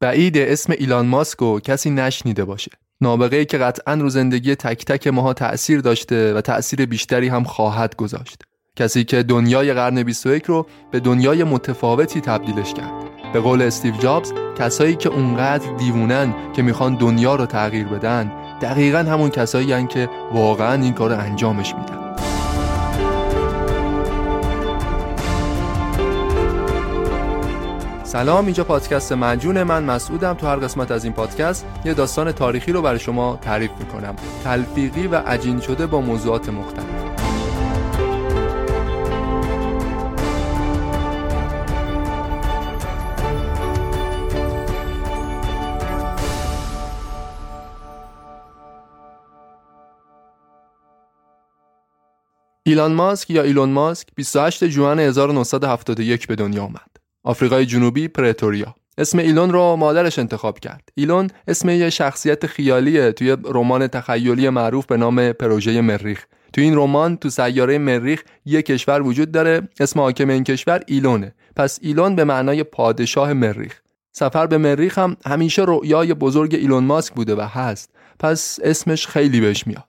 بعید اسم ایلان ماسک و کسی نشنیده باشه. نابغه که قطعا رو زندگی تک تک ماها تأثیر داشته و تأثیر بیشتری هم خواهد گذاشت. کسی که دنیای قرن 21 رو به دنیای متفاوتی تبدیلش کرد. به قول استیو جابز کسایی که اونقدر دیوونن که می‌خوان دنیا رو تغییر بدن دقیقا همون کسایی هن که واقعا این کار انجامش میدن. سلام اینجا پادکست مجون من. مسعودم تو هر قسمت از این پادکست یه داستان تاریخی رو برای شما تعریف می‌کنم. تلفیقی و عجین شده با موضوعات مختلف. ایلان ماسک یا ایلون ماسک 28 جوان 1971 به دنیا آمد. آفریقای جنوبی پرتوریا. اسم ایلون رو مادرش انتخاب کرد. ایلون اسم یه شخصیت خیالیه توی رمان تخیلی معروف به نام پروژه مریخ. توی این رمان تو سیاره مریخ یه کشور وجود داره اسم حاکم این کشور ایلونه. پس ایلون به معنای پادشاه مریخ. سفر به مریخ هم همیشه رؤیای بزرگ ایلون ماسک بوده و هست. پس اسمش خیلی بهش میاد.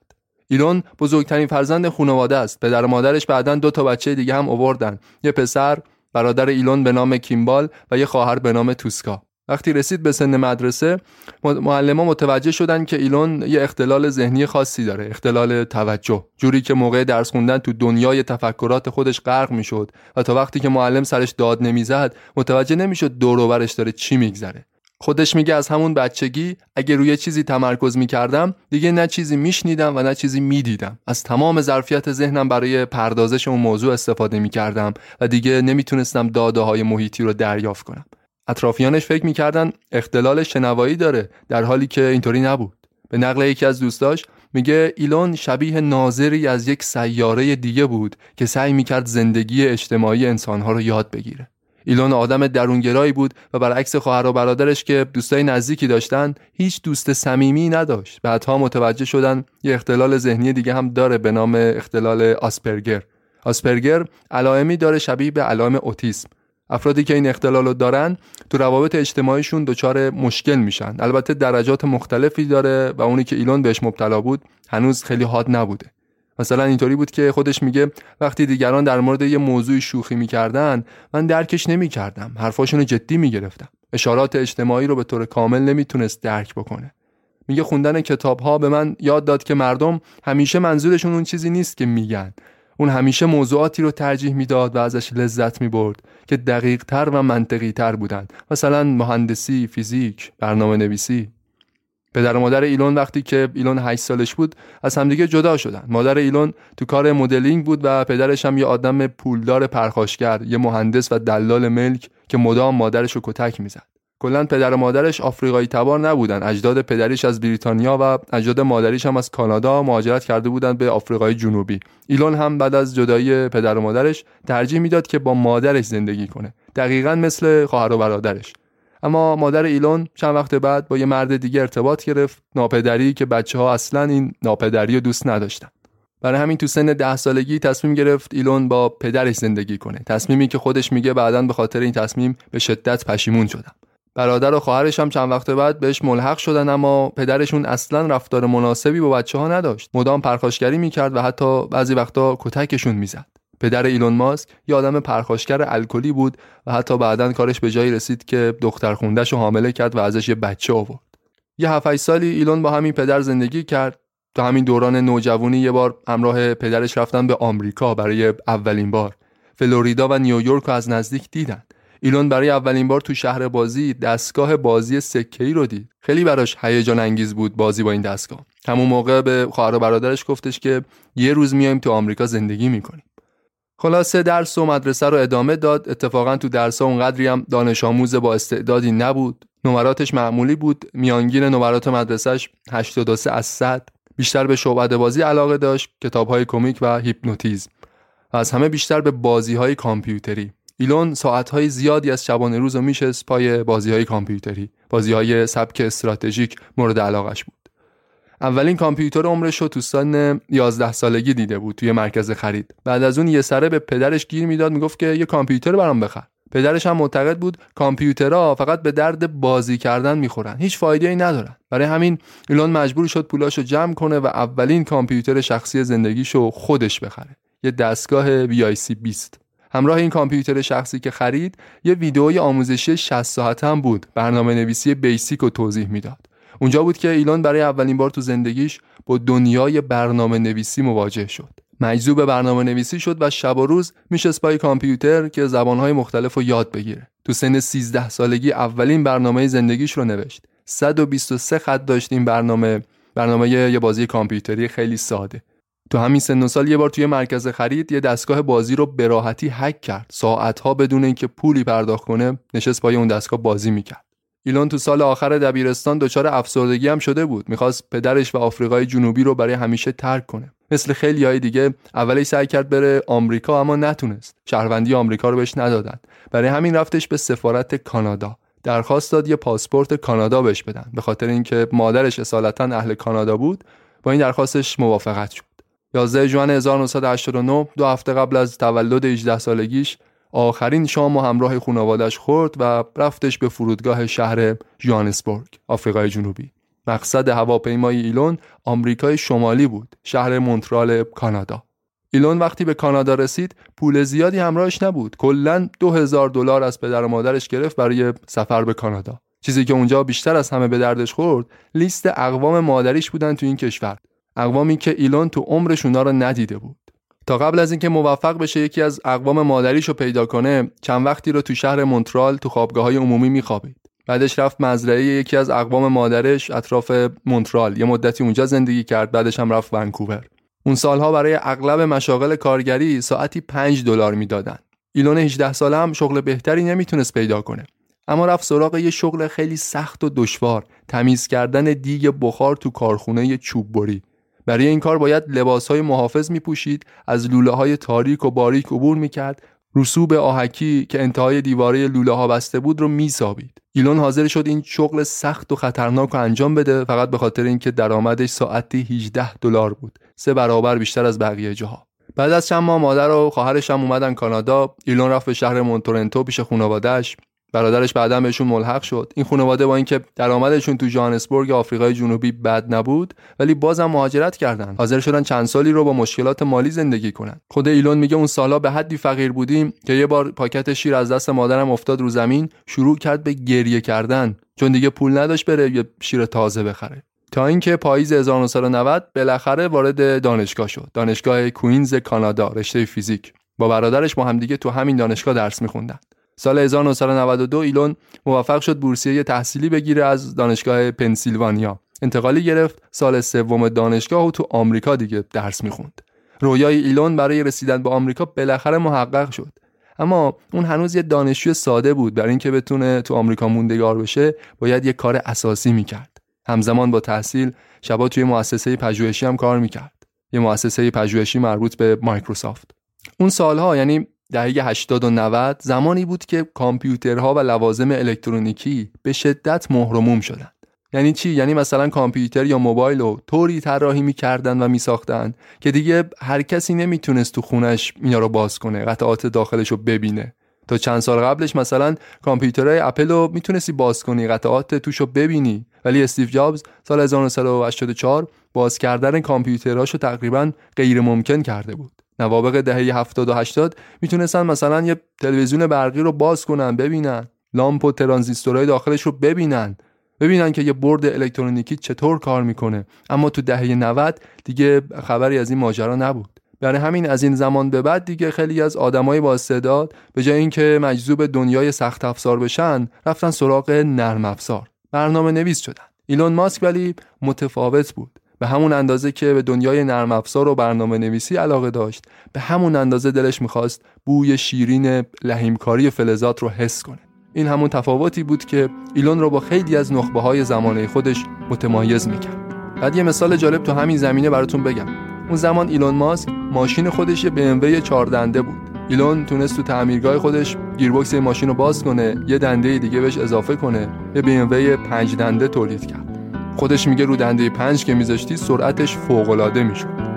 ایلون بزرگترین فرزند خانواده است. پدر و مادرش بعدا دو تا بچه دیگه هم آوردن. یه پسر برادر ایلون به نام کیمبال و یه خواهر به نام توسکا. وقتی رسید به سن مدرسه معلمان متوجه شدن که ایلون یه اختلال ذهنی خاصی داره اختلال توجه جوری که موقع درس خوندن تو دنیای تفکرات خودش غرق می‌شد و تا وقتی که معلم سرش داد نمی‌زد متوجه نمی‌شد دور داره چی میگذره خودش میگه از همون بچگی اگه روی چیزی تمرکز می‌کردم دیگه نه چیزی میشنیدم و نه چیزی می‌دیدم. از تمام ظرفیت ذهنم برای پردازش اون موضوع استفاده می‌کردم و دیگه نمی‌تونستم داده های محیطی رو دریافت کنم. اطرافیانش فکر می‌کردن اختلال شنوایی داره در حالی که اینطوری نبود. به نقل یکی از دوستاش میگه ایلون شبیه ناظری از یک سیاره دیگه بود که سعی می‌کرد زندگی اجتماعی انسانها رو یاد بگیره. ایلون آدم درونگرایی بود و برعکس خواهر و برادرش که دوستای نزدیکی داشتن هیچ دوست صمیمی نداشت. بعدها متوجه شدن یه اختلال ذهنی دیگه هم داره به نام اختلال آسپرگر. آسپرگر علائمی داره شبیه به علائم اوتیسم. افرادی که این اختلال رو دارن تو روابط اجتماعیشون دچار مشکل میشن. البته درجات مختلفی داره و اونی که ایلون بهش مبتلا بود هنوز خیلی حاد نبوده. مثلا اینطوری بود که خودش میگه وقتی دیگران در مورد یه موضوع شوخی می‌کردن من درکش نمی‌کردم. حرفاشون رو جدی می‌گرفتم. اشارات اجتماعی رو به طور کامل نمی‌تونست درک بکنه. میگه خوندن کتاب ها به من یاد داد که مردم همیشه منظورشون اون چیزی نیست که میگن. اون همیشه موضوعاتی رو ترجیح می‌داد و ازش لذت می‌برد که دقیق تر و منطقی تر بودند. مثلا مهندسی، فیزیک، برنامه نویسی پدر و مادر ایلون وقتی که ایلون 8 سالش بود از همدیگه جدا شدن. مادر ایلون تو کار مدلینگ بود و پدرش هم یه آدم پولدار پرخاشگر یه مهندس و دلال ملک که مدام مادرش رو کتک می‌زد. کلا پدر و مادرش آفریقایی تبار نبودن. اجداد پدریش از بریتانیا و اجداد مادریش هم از کانادا مهاجرت کرده بودند به آفریقای جنوبی. ایلون هم بعد از جدایی پدر و مادرش ترجیح می‌داد که با مادرش زندگی کنه. دقیقا مثل خواهر و برادرش. اما مادر ایلون چند وقت بعد با یه مرد دیگه ارتباط گرفت ناپدری که بچه ها اصلا این ناپدری رو دوست نداشتن. برای همین تو سن ده سالگی تصمیم گرفت ایلون با پدرش زندگی کنه. تصمیمی که خودش میگه بعدا به خاطر این تصمیم به شدت پشیمون شدم. برادر و خواهرش هم چند وقت بعد بهش ملحق شدن اما پدرشون اصلا رفتار مناسبی با بچه ها نداشت. مدام پرخاشگری می‌کرد و حتی بعضی وقتا کتکشون می‌زد. پدر ایلون ماسک یه آدم پرخاشگر الکلی بود و حتی بعدا کارش به جایی رسید که دختر خوندش رو حامله کرد و ازش یه بچه آورد. یه 7 سالی ایلون با همین پدر زندگی کرد. تا همین دوران نوجوانی یه بار همراه پدرش رفتن به آمریکا برای اولین بار. فلوریدا و نیویورک رو از نزدیک دیدن. ایلون برای اولین بار تو شهر بازی دستگاه بازی سکه‌ای رو دید. خیلی براش هیجان انگیز بود بازی با این دستگاه. همون موقع به خواهر و برادرش گفتش که یه روز میایم تو آمریکا زندگی می‌کنیم. خلاصه درس و مدرسه رو ادامه داد. اتفاقا تو درس اونقدری هم دانش آموز با استعدادی نبود. نمراتش معمولی بود. میانگین نمرات مدرسهش 83 از 100 بیشتر به شعبده بازی علاقه داشت. کتاب های کمیک و هیپنوتیزم. و از همه بیشتر به بازی های کامپیوتری. ایلون ساعت های زیادی از شبانه روز و میشست پای بازی های کامپیوتری بازی های سبک استراتژیک مورد علاقش بود. اولین کامپیوتر عمرش رو تو سن 11 سالگی دیده بود توی مرکز خرید. بعد از اون یه سره به پدرش گیر می‌داد می‌گفت که یه کامپیوتر برام بخر. پدرش هم معتقد بود کامپیوترها فقط به درد بازی کردن می‌خورن. هیچ فایده ای ندارن. برای همین ایلون مجبور شد پولاشو جمع کنه و اولین کامپیوتر شخصی زندگیشو خودش بخره. یه دستگاه VIC 20 همراه این کامپیوتر شخصی که خرید یه ویدئوی آموزشی 60 ساعته هم بود. برنامه نویسی بیسیک رو توضیح می‌داد. اونجا بود که ایلون برای اولین بار تو زندگیش با دنیای برنامه نویسی مواجه شد. مجذوب برنامه نویسی شد و شب و روز میشه پای کامپیوتر که زبانهای مختلف رو یاد بگیره. تو سن 13 سالگی اولین برنامه زندگیش رو نوشت. 123 خط داشت این برنامه. برنامه یه بازی کامپیوتری خیلی ساده. تو همین سن و سال یه بار توی مرکز خرید یه دستگاه بازی رو به راحتی هک کرد. ساعتها بدون اینکه پولی پرداخت کنه نشست پای اون دستگاه بازی می‌کرد. ایلون تو سال آخر دبیرستان دچار افسردگی هم شده بود. می‌خواست پدرش و آفریقای جنوبی رو برای همیشه ترک کنه. مثل خیلی های دیگه اولش سعی کرد بره آمریکا اما نتونست. شهروندی آمریکا رو بهش ندادن. برای همین رفتش به سفارت کانادا. درخواست داد یه پاسپورت کانادا بهش بدن. به خاطر اینکه مادرش اصالتا اهل کانادا بود با این درخواستش موافقت شد. 11 ژوئن 1989 دو هفته قبل از تولد 18 سالگیش آخرین شام و همراه خانوادش خورد و رفتش به فرودگاه شهر جوانسبورگ آفریقای جنوبی. مقصد هواپیمای ایلون آمریکای شمالی بود شهر مونترال کانادا. ایلون وقتی به کانادا رسید پول زیادی همراهش نبود. کلا دو هزار دلار از پدر و مادرش گرفت برای سفر به کانادا. چیزی که اونجا بیشتر از همه به دردش خورد لیست اقوام مادریش بودن تو این کشور. اقوامی که ایلون تو عمرش اونا رو ندیده بود. تا قبل از اینکه موفق بشه یکی از اقوام مادریش رو پیدا کنه چند وقتی رو تو شهر مونترال تو خوابگاه های عمومی میخوابید. بعدش رفت مزرعه یکی از اقوام مادرش اطراف مونترال. یه مدتی اونجا زندگی کرد بعدش هم رفت ونکوور. اون سالها برای اغلب مشاغل کارگری ساعتی 5 دلار می‌دادن ایلون 18 ساله هم شغل بهتری نمی‌تونست پیدا کنه. اما رفت سراغ یه شغل خیلی سخت و دشوار تمیز کردن دیگ بخار تو کارخونه چوب بری. برای این کار باید لباس های محافظ می پوشید از لوله های تاریک و باریک عبور می کرد رسوب آهکی که انتهای دیواره لوله ها بسته بود رو می سابید. ایلون حاضر شد این شغل سخت و خطرناک رو انجام بده فقط به خاطر اینکه درآمدش ساعتی 18 دلار بود. سه برابر بیشتر از بقیه جاها. بعد از چند ماه مادر و خواهرش هم اومدن کانادا. ایلون رفت به شهر مونتورنتو پیش خانواده‌اش. برادرش بعدا بهشون ملحق شد. این خانواده با اینکه درآمدشون تو جوهانسبورگ آفریقای جنوبی بد نبود ولی بازم مهاجرت کردن. حاضر شدن چند سالی رو با مشکلات مالی زندگی کنن. خود ایلون میگه اون سالا به حدی فقیر بودیم که یه بار پاکت شیر از دست مادرم افتاد رو زمین شروع کرد به گریه کردن. چون دیگه پول نداشت بره یه شیر تازه بخره. تا اینکه پاییز 1990 بالاخره وارد دانشگاه شد. دانشگاه کوینز کانادا رشته فیزیک. با برادرش با همدیگه تو همین دانشگاه درس میخوندن. سال 1992 ایلون موفق شد بورسیه تحصیلی بگیره از دانشگاه پنسیلوانیا. انتقالی گرفت سال سوم دانشگاه و تو آمریکا دیگه درس می‌خوند. رویای ایلون برای رسیدن به آمریکا بالاخره محقق شد. اما اون هنوز یه دانشجوی ساده بود. برای اینکه بتونه تو آمریکا موندگار بشه باید یه کار اساسی می‌کرد. همزمان با تحصیل شبا توی مؤسسه پژوهشی هم کار می‌کرد. یه مؤسسه پژوهشی مربوط به مایکروسافت. اون سالها یعنی دهه 80 و 90 زمانی بود که کامپیوترها و لوازم الکترونیکی به شدت مهرموم شدند. یعنی چی؟ یعنی مثلا کامپیوتر یا موبایل رو طوری طراحی می‌کردن و میساختن که دیگه هر کسی نمی‌تونست تو خونش اینا رو باز کنه قطعات داخلش رو ببینه. تا چند سال قبلش مثلا کامپیوترهای اپل رو می‌تونستی باز کنی قطعات توش رو ببینی. ولی استیو جابز سال 1984 باز کردن کامپیوترهاشو تقریبا غیر ممکن کرده بود. نوابق دهه 70 و 80 می‌تونستن مثلا یه تلویزیون برقی رو باز کنن ببینن. لامپ و ترانزیستورهای داخلش رو ببینن. ببینن که یه برد الکترونیکی چطور کار می‌کنه. اما تو دهه 90 دیگه خبری از این ماجرا نبود. برای همین از این زمان به بعد دیگه خیلی از آدمای با استعداد به جای اینکه مجذوب دنیای سخت افزار بشن رفتن سراغ نرم افزار. برنامه نویس شدن. ایلون ماسک ولی متفاوت بود. به همون اندازه که به دنیای نرم افزار و برنامه نویسی علاقه داشت به همون اندازه دلش می‌خواست بوی شیرین لحیمکاری فلزات رو حس کنه. این همون تفاوتی بود که ایلون رو با خیلی از نخبه های زمانه خودش متمایز می‌کرد. بعد یه مثال جالب تو همین زمینه براتون بگم. اون زمان ایلون ماسک ماشین خودش یه BMW 4 دنده بود. ایلون تونست تو تعمیرگاه خودش گیربکس ماشین رو باز کنه یه دنده دیگه بهش اضافه کنه یه BMW 5 دنده تولید کرد. خودش میگه رو دنده 5 که میذاشتی سرعتش فوق العاده می‌شد.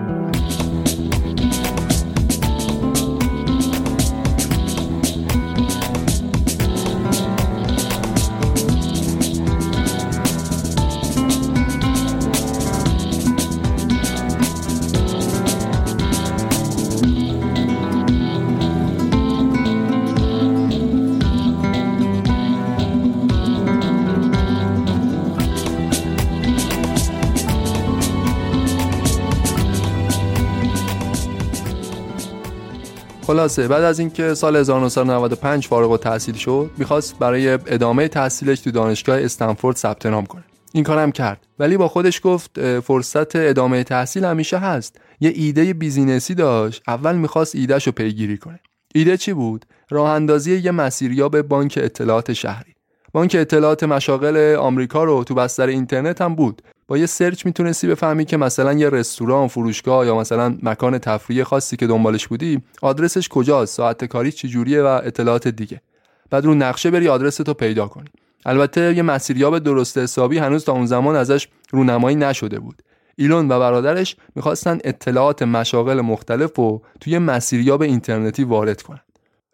خلاصه. بعد از اینکه سال 1995 فارغ التحصیل شد می‌خواست برای ادامه تحصیلش تو دانشگاه استنفورد ثبت نام کنه. این کارم کرد. ولی با خودش گفت فرصت ادامه تحصیل همیشه هست. یه ایده business ی داشت. اول می‌خواست ایدهش رو پیگیری کنه. ایده چی بود؟ راه اندازی یه مسیریاب بانک اطلاعات شهری. بانک اطلاعات مشاغل آمریکا رو تو بستر اینترنت هم بود. با یه search می‌تونستی بفهمی که مثلا یه رستوران فروشگاه یا مثلا مکان تفریح خاصی که دنبالش بودی آدرسش کجاست ساعت کاری چجوریه و اطلاعات دیگه بعد رو نقشه بری آدرس تو پیدا کنی البته یه مسیریاب درست حسابی هنوز تا اون زمان ازش رونمایی نشده بود ایلون و برادرش می‌خواستن اطلاعات مشاغل مختلف رو توی مسیریاب اینترنتی وارد کنن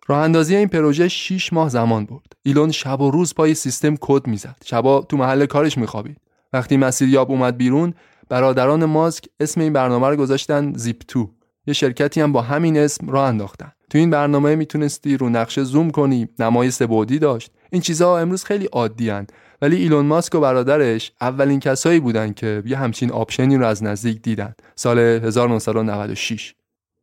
راه اندازی این پروژه 6 ماه زمان برد. ایلون شب و روز پای سیستم کد می‌زد. شبا تو محل کارش میخوابید. وقتی مسیریاب اومد بیرون برادران ماسک اسم این برنامه رو گذاشتن زیپ تو. یه شرکتی هم با همین اسم راه انداختن. تو این برنامه می‌تونستی رو نقشه زوم کنی نمای سبودی داشت. این چیزها امروز خیلی عادی هن. ولی ایلون ماسک و برادرش اولین کسایی بودن که یه همچین option ی رو از نزدیک دیدن. سال 1996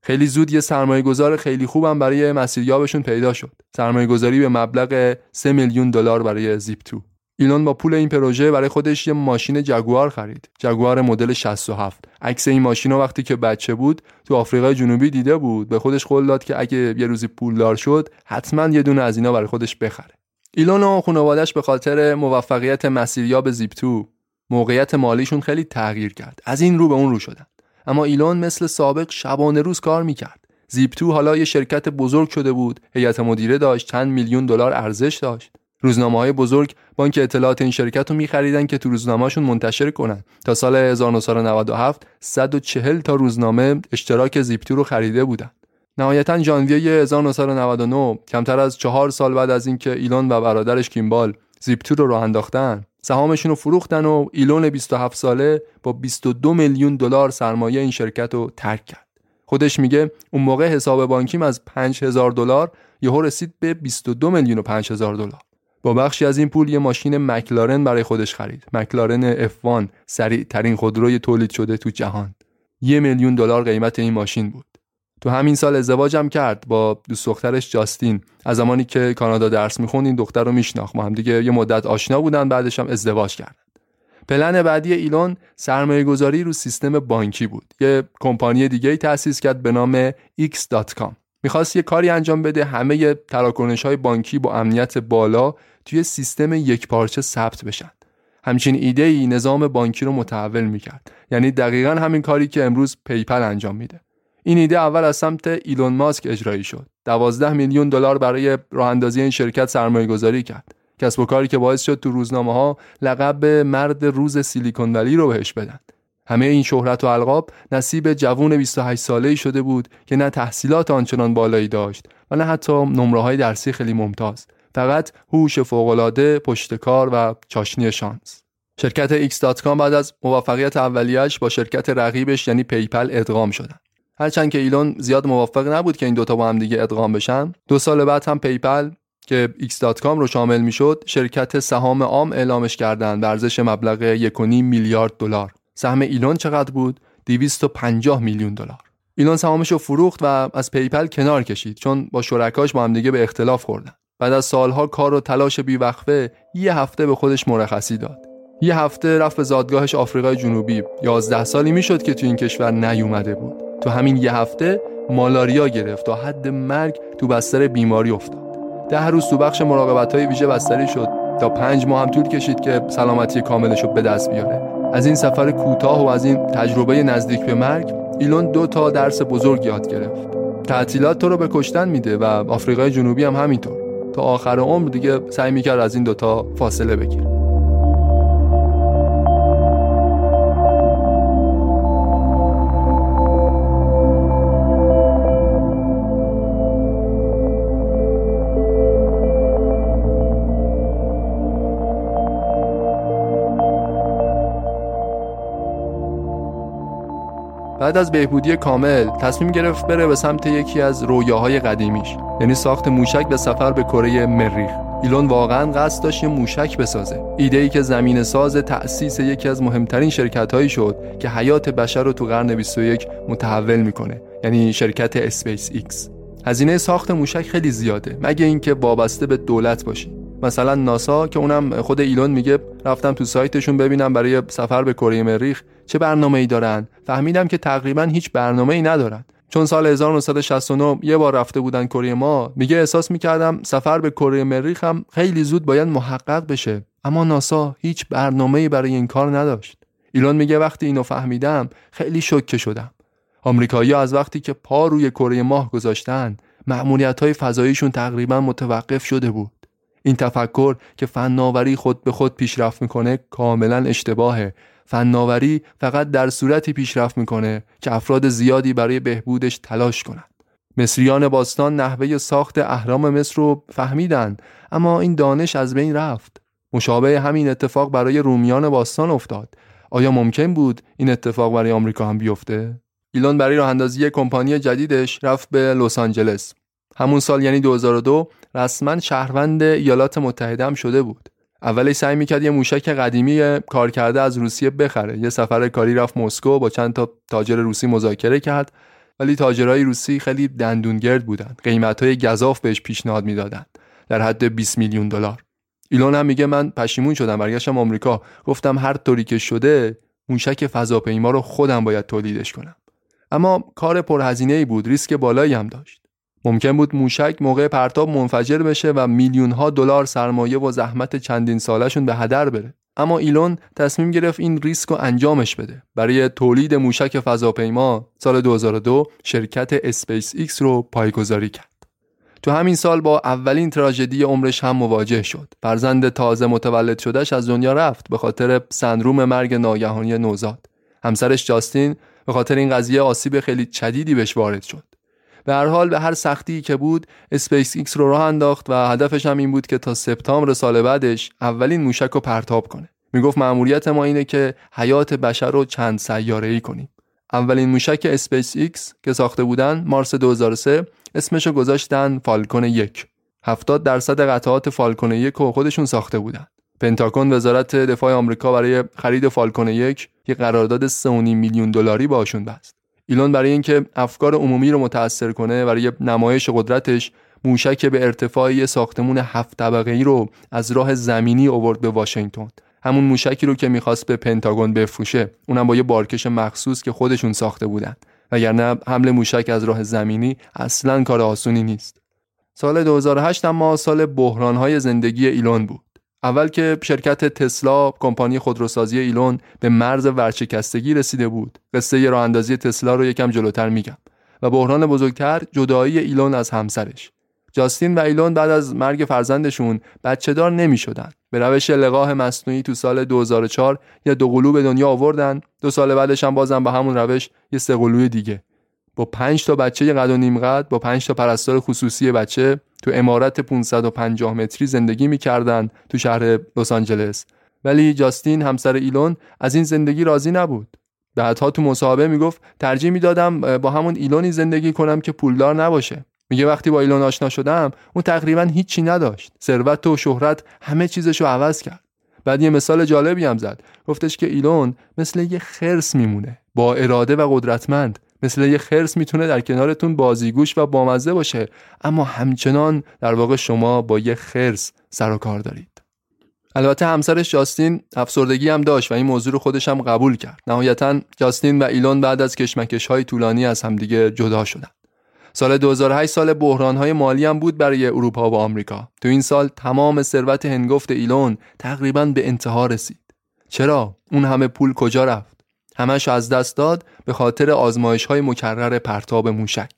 خیلی زود یه سرمایه گذار خیلی خوبم برای مسیریابشون پیدا شد. سرمایه گذاری به مبلغ 3 میلیون دلار برای Zip2. ایلون با پول این پروژه برای خودش یه ماشین جگوار خرید. جگوار مدل 67 عکس این ماشین رو وقتی که بچه بود تو آفریقای جنوبی دیده بود. به خودش قول داد که اگه یه روزی پولدار شد حتما یه دونه از اینا برای خودش بخره. ایلون و خانوادش به خاطر موفقیت مسیریاب زیپتو موقعیت مالیشون خیلی تغییر کرد. از این رو به اون رو شدن. اما ایلون مثل سابق شبانه روز کار می‌کرد. زیپتو حالا یه شرکت بزرگ شده بود. هیئت مدیره داشت چند میلیون دلار ارزش داشت. روزنامه های بزرگ بانک اطلاعات این شرکت رو میخریدن که تو روزنامهشون منتشر کنن. تا سال 1997 140 تا روزنامه اشتراک زیپتو رو خریده بودن. نهایتا ژانویه 1999 کمتر از چهار سال بعد از اینکه ایلون و برادرش کیمبال زیپتو رو راه انداختن سهامشون رو فروختن و ایلون 27 ساله با 22 میلیون دلار سرمایه این شرکت رو ترک کرد. خودش میگه اون موقع حساب بانکیم از 5000 دلار یهو رسید به 22 میلیون و 5000 دلار. با بخشی از این پول یه ماشین مکلارن برای خودش خرید. مکلارن F1 سریع ترین خودروی تولید شده تو جهان. یه میلیون دلار قیمت این ماشین بود. تو همین سال ازدواجم کرد با دوست دخترش جاستین. از زمانی که کانادا درس می‌خوند این دختر رو میشناخت. ما هم دیگه یه مدت آشنا بودن بعدش هم ازدواج کردن. پلن بعدی ایلون سرمایه گذاری رو سیستم بانکی بود. یه کمپانی دیگه تأسیس کرد به نام X.com می‌خواست یه کاری انجام بده همه تراکنش های بانکی با امنیت بالا توی سیستم یک پارچه ثبت بشن. همچین ایده ای نظام بانکی رو متحول می‌کرد. یعنی دقیقا همین کاری که امروز PayPal انجام میده. این ایده اول از سمت ایلون ماسک اجرایی شد. 12 میلیون دلار برای راه اندازی این شرکت سرمایه گذاری کرد. کسب و کاری که باعث شد تو روزنامه ها لقب مرد روز سیلیکون ولی رو بهش بدن. همه این شهرت و القاب نصیب جوون 28 ساله‌ای شده بود که نه تحصیلات آنچنان بالایی داشت و نه حتی نمره های درسی خیلی ممتاز. فقط هوش فوق‌العاده پشتکار و چاشنی شانس. شرکت X.com بعد از موفقیت اولیش با شرکت رقیبش یعنی PayPal ادغام شدن. هرچند که ایلون زیاد موفق نبود که این دوتا با هم دیگه ادغام بشن دو سال بعد هم PayPal که X.com رو شامل می‌شد شرکت سهامی عام اعلامش کردند ارزش مبلغ 1.5 میلیارد دلار. سهم ایلون چقدر بود؟ 250 میلیون دلار. ایلون سهامش رو فروخت و از PayPal کنار کشید چون با شرکاش با هم دیگه به اختلاف خوردن. بعد از سالها کار و تلاش بیوقفه یه هفته به خودش مرخصی داد. یه هفته رفت به زادگاهش آفریقای جنوبی. 11 سالی می‌شد که تو این کشور نیومده بود. تو همین یه هفته مالاریا گرفت تا حد مرگ تو بستر بیماری افتاد. ده روز تو بخش مراقبت های ویژه بستری شد تا پنج ماه هم طول کشید که سلامتی کاملش رو به دست بیاره. از این سفر کوتاه و از این تجربه نزدیک به مرگ ایلون دو تا درس بزرگ یاد گرفت. تعطیلات تو رو به کشتن میده و آفریقای جنوبی هم همینطور. تا آخر عمر دیگه سعی می‌کرد از این دوتا فاصله بگیره. بعد از بهبودی کامل تصمیم گرفت بره به سمت یکی از رویاهای قدیمیش یعنی ساخت موشک به سفر به کره مریخ. ایلون واقعا قصد داشت یه موشک بسازه. ایده ای که زمینه‌ساز تأسیس یکی از مهمترین شرکت هایی شد که حیات بشر رو تو قرن 21 متحول می‌کنه یعنی شرکت اسپیس ایکس. هزینه ساخت موشک خیلی زیاده مگه اینکه وابسته به دولت باشی. مثلا ناسا که اونم خود ایلون میگه رفتم تو سایتشون ببینم برای سفر به کره مریخ چه برنامه ای دارن؟ فهمیدم که تقریبا هیچ برنامه ای ندارن. چون سال 1969 یه بار رفته بودن کره ما میگه احساس می‌کردم سفر به کره مریخ هم خیلی زود باید محقق بشه. اما ناسا هیچ برنامه برای این کار نداشت. ایلون میگه وقتی اینو فهمیدم خیلی شوکه شدم. آمریکایی از وقتی که پا روی کره ماه گذاشتن مأموریت های فضاییشون تقریبا متوقف شده بود. این تفکر که فناوری خود به خود پیشرفت می‌کنه کاملا اشتباهه. فناوری فقط در صورتی پیشرفت می‌کنه که افراد زیادی برای بهبودش تلاش کنند. مصریان باستان نحوه ساخت اهرام مصر رو فهمیدن اما این دانش از بین رفت. مشابه همین اتفاق برای رومیان باستان افتاد. آیا ممکن بود این اتفاق برای آمریکا هم بیفته؟ ایلون برای راه اندازی کمپانی جدیدش رفت به لس آنجلس. همون سال یعنی 2002 رسما شهروند ایالات متحده هم شده بود. اولش سعی می‌کرد یه موشک قدیمی کار کرده از روسیه بخره. یه سفر کاری رفت مسکو با چند تا تاجر روسی مذاکره کرد. ولی تاجرای روسی خیلی دندونگرد بودن قیمتهای گزاف بهش پیشنهاد می‌دادند. در حد 20 میلیون دلار. ایلون هم میگه من پشیمون شدم برگشتم آمریکا. گفتم هر طوری که شده موشک فضاپیما رو خودم باید تولیدش کنم. اما کار پرهزینه ای بود ریسک بالایی هم داشت. ممکن بود موشک موقع پرتاب منفجر بشه و میلیون ها دلار سرمایه و زحمت چندین سالشون به هدر بره. اما ایلون تصمیم گرفت این ریسک رو انجامش بده. برای تولید موشک فضاپیما سال 2002 شرکت اسپیس ایکس رو پایه‌گذاری کرد. تو همین سال با اولین تراژدی عمرش هم مواجه شد. فرزند تازه متولد شدهش از دنیا رفت به خاطر سندروم مرگ ناگهانی نوزاد. همسرش جاستین به خاطر این قضیه آسیب خیلی شدیدی بهش وارد شد. به هر حال به هر سختی که بود اسپیس ایکس رو راه انداخت و هدفش هم این بود که تا سپتامبر سال بعدش اولین موشک رو پرتاب کنه. می‌گفت مأموریت ما اینه که حیات بشر رو چند سیاره ای کنیم. اولین موشک اسپیس ایکس که ساخته بودن مارس 2003 اسمش رو گذاشتن فالکون یک. 70 درصد قطعات فالکون یک رو خودشون ساخته بودن. پنتاگون وزارت دفاع آمریکا برای خرید فالکون یک یه قرارداد 3.5 میلیون دلاری باشون بست. ایلون برای اینکه افکار عمومی رو متاثر کنه برای نمایش قدرتش موشک به ارتفاع ساختمون هفت طبقه ای رو از راه زمینی آورد به واشنگتن. همون موشکی رو که می‌خواست به پنتاگون بفروشه. اونم با یه بارکش مخصوص که خودشون ساخته بودن. وگرنه حمل موشک از راه زمینی اصلا کار آسونی نیست. سال 2008 اما سال بحرانهای زندگی ایلون بود. اول که شرکت تسلا کمپانی خودروسازی ایلون به مرز ورشکستگی رسیده بود. قصه راه اندازی تسلا رو یکم جلوتر میگم. و بحران بزرگتر جدایی ایلون از همسرش. جاستین و ایلون بعد از مرگ فرزندشون بچه دار نمی شدن. به روش لقاح مصنوعی تو سال 2004 یه دو قلو به دنیا آوردن. دو سال بعدش هم بازم به همون روش یه سه قلوی دیگه. با 5 تا بچه قد و نیم قد با 5 تا پرستار خصوصی بچه تو امارت 550 متری زندگی می‌کردن تو شهر لس آنجلس. ولی جاستین همسر ایلون از این زندگی راضی نبود. بعدها تو مصاحبه می‌گفت ترجیح می‌دادم با همون ایلونی زندگی کنم که پولدار نباشه. میگه وقتی با ایلون آشنا شدم اون تقریبا هیچی نداشت. ثروت و شهرت همه چیزشو عوض کرد. بعد یه مثال جالبی هم زد. گفتش که ایلون مثل یه خرس میمونه. با اراده و قدرتمند. مثل یه خرس می‌تونه در کنارتون بازیگوش و بامزه باشه اما همچنان در واقع شما با یه خرس سر و کار دارید البته همسرش جاستین افسردگی هم داشت و این موضوع رو خودش هم قبول کرد نهایتا جاستین و ایلون بعد از کشمکش های طولانی از همدیگه جدا شدن سال 2008 سال های مالی هم بود برای اروپا و آمریکا. تو این سال تمام ثروت هنگفت ایلون تقریبا به انتها رسید. چرا؟ اون همه پول کجا رفت؟ همش از دست داد به خاطر آزمایش های مکرر پرتاب موشک.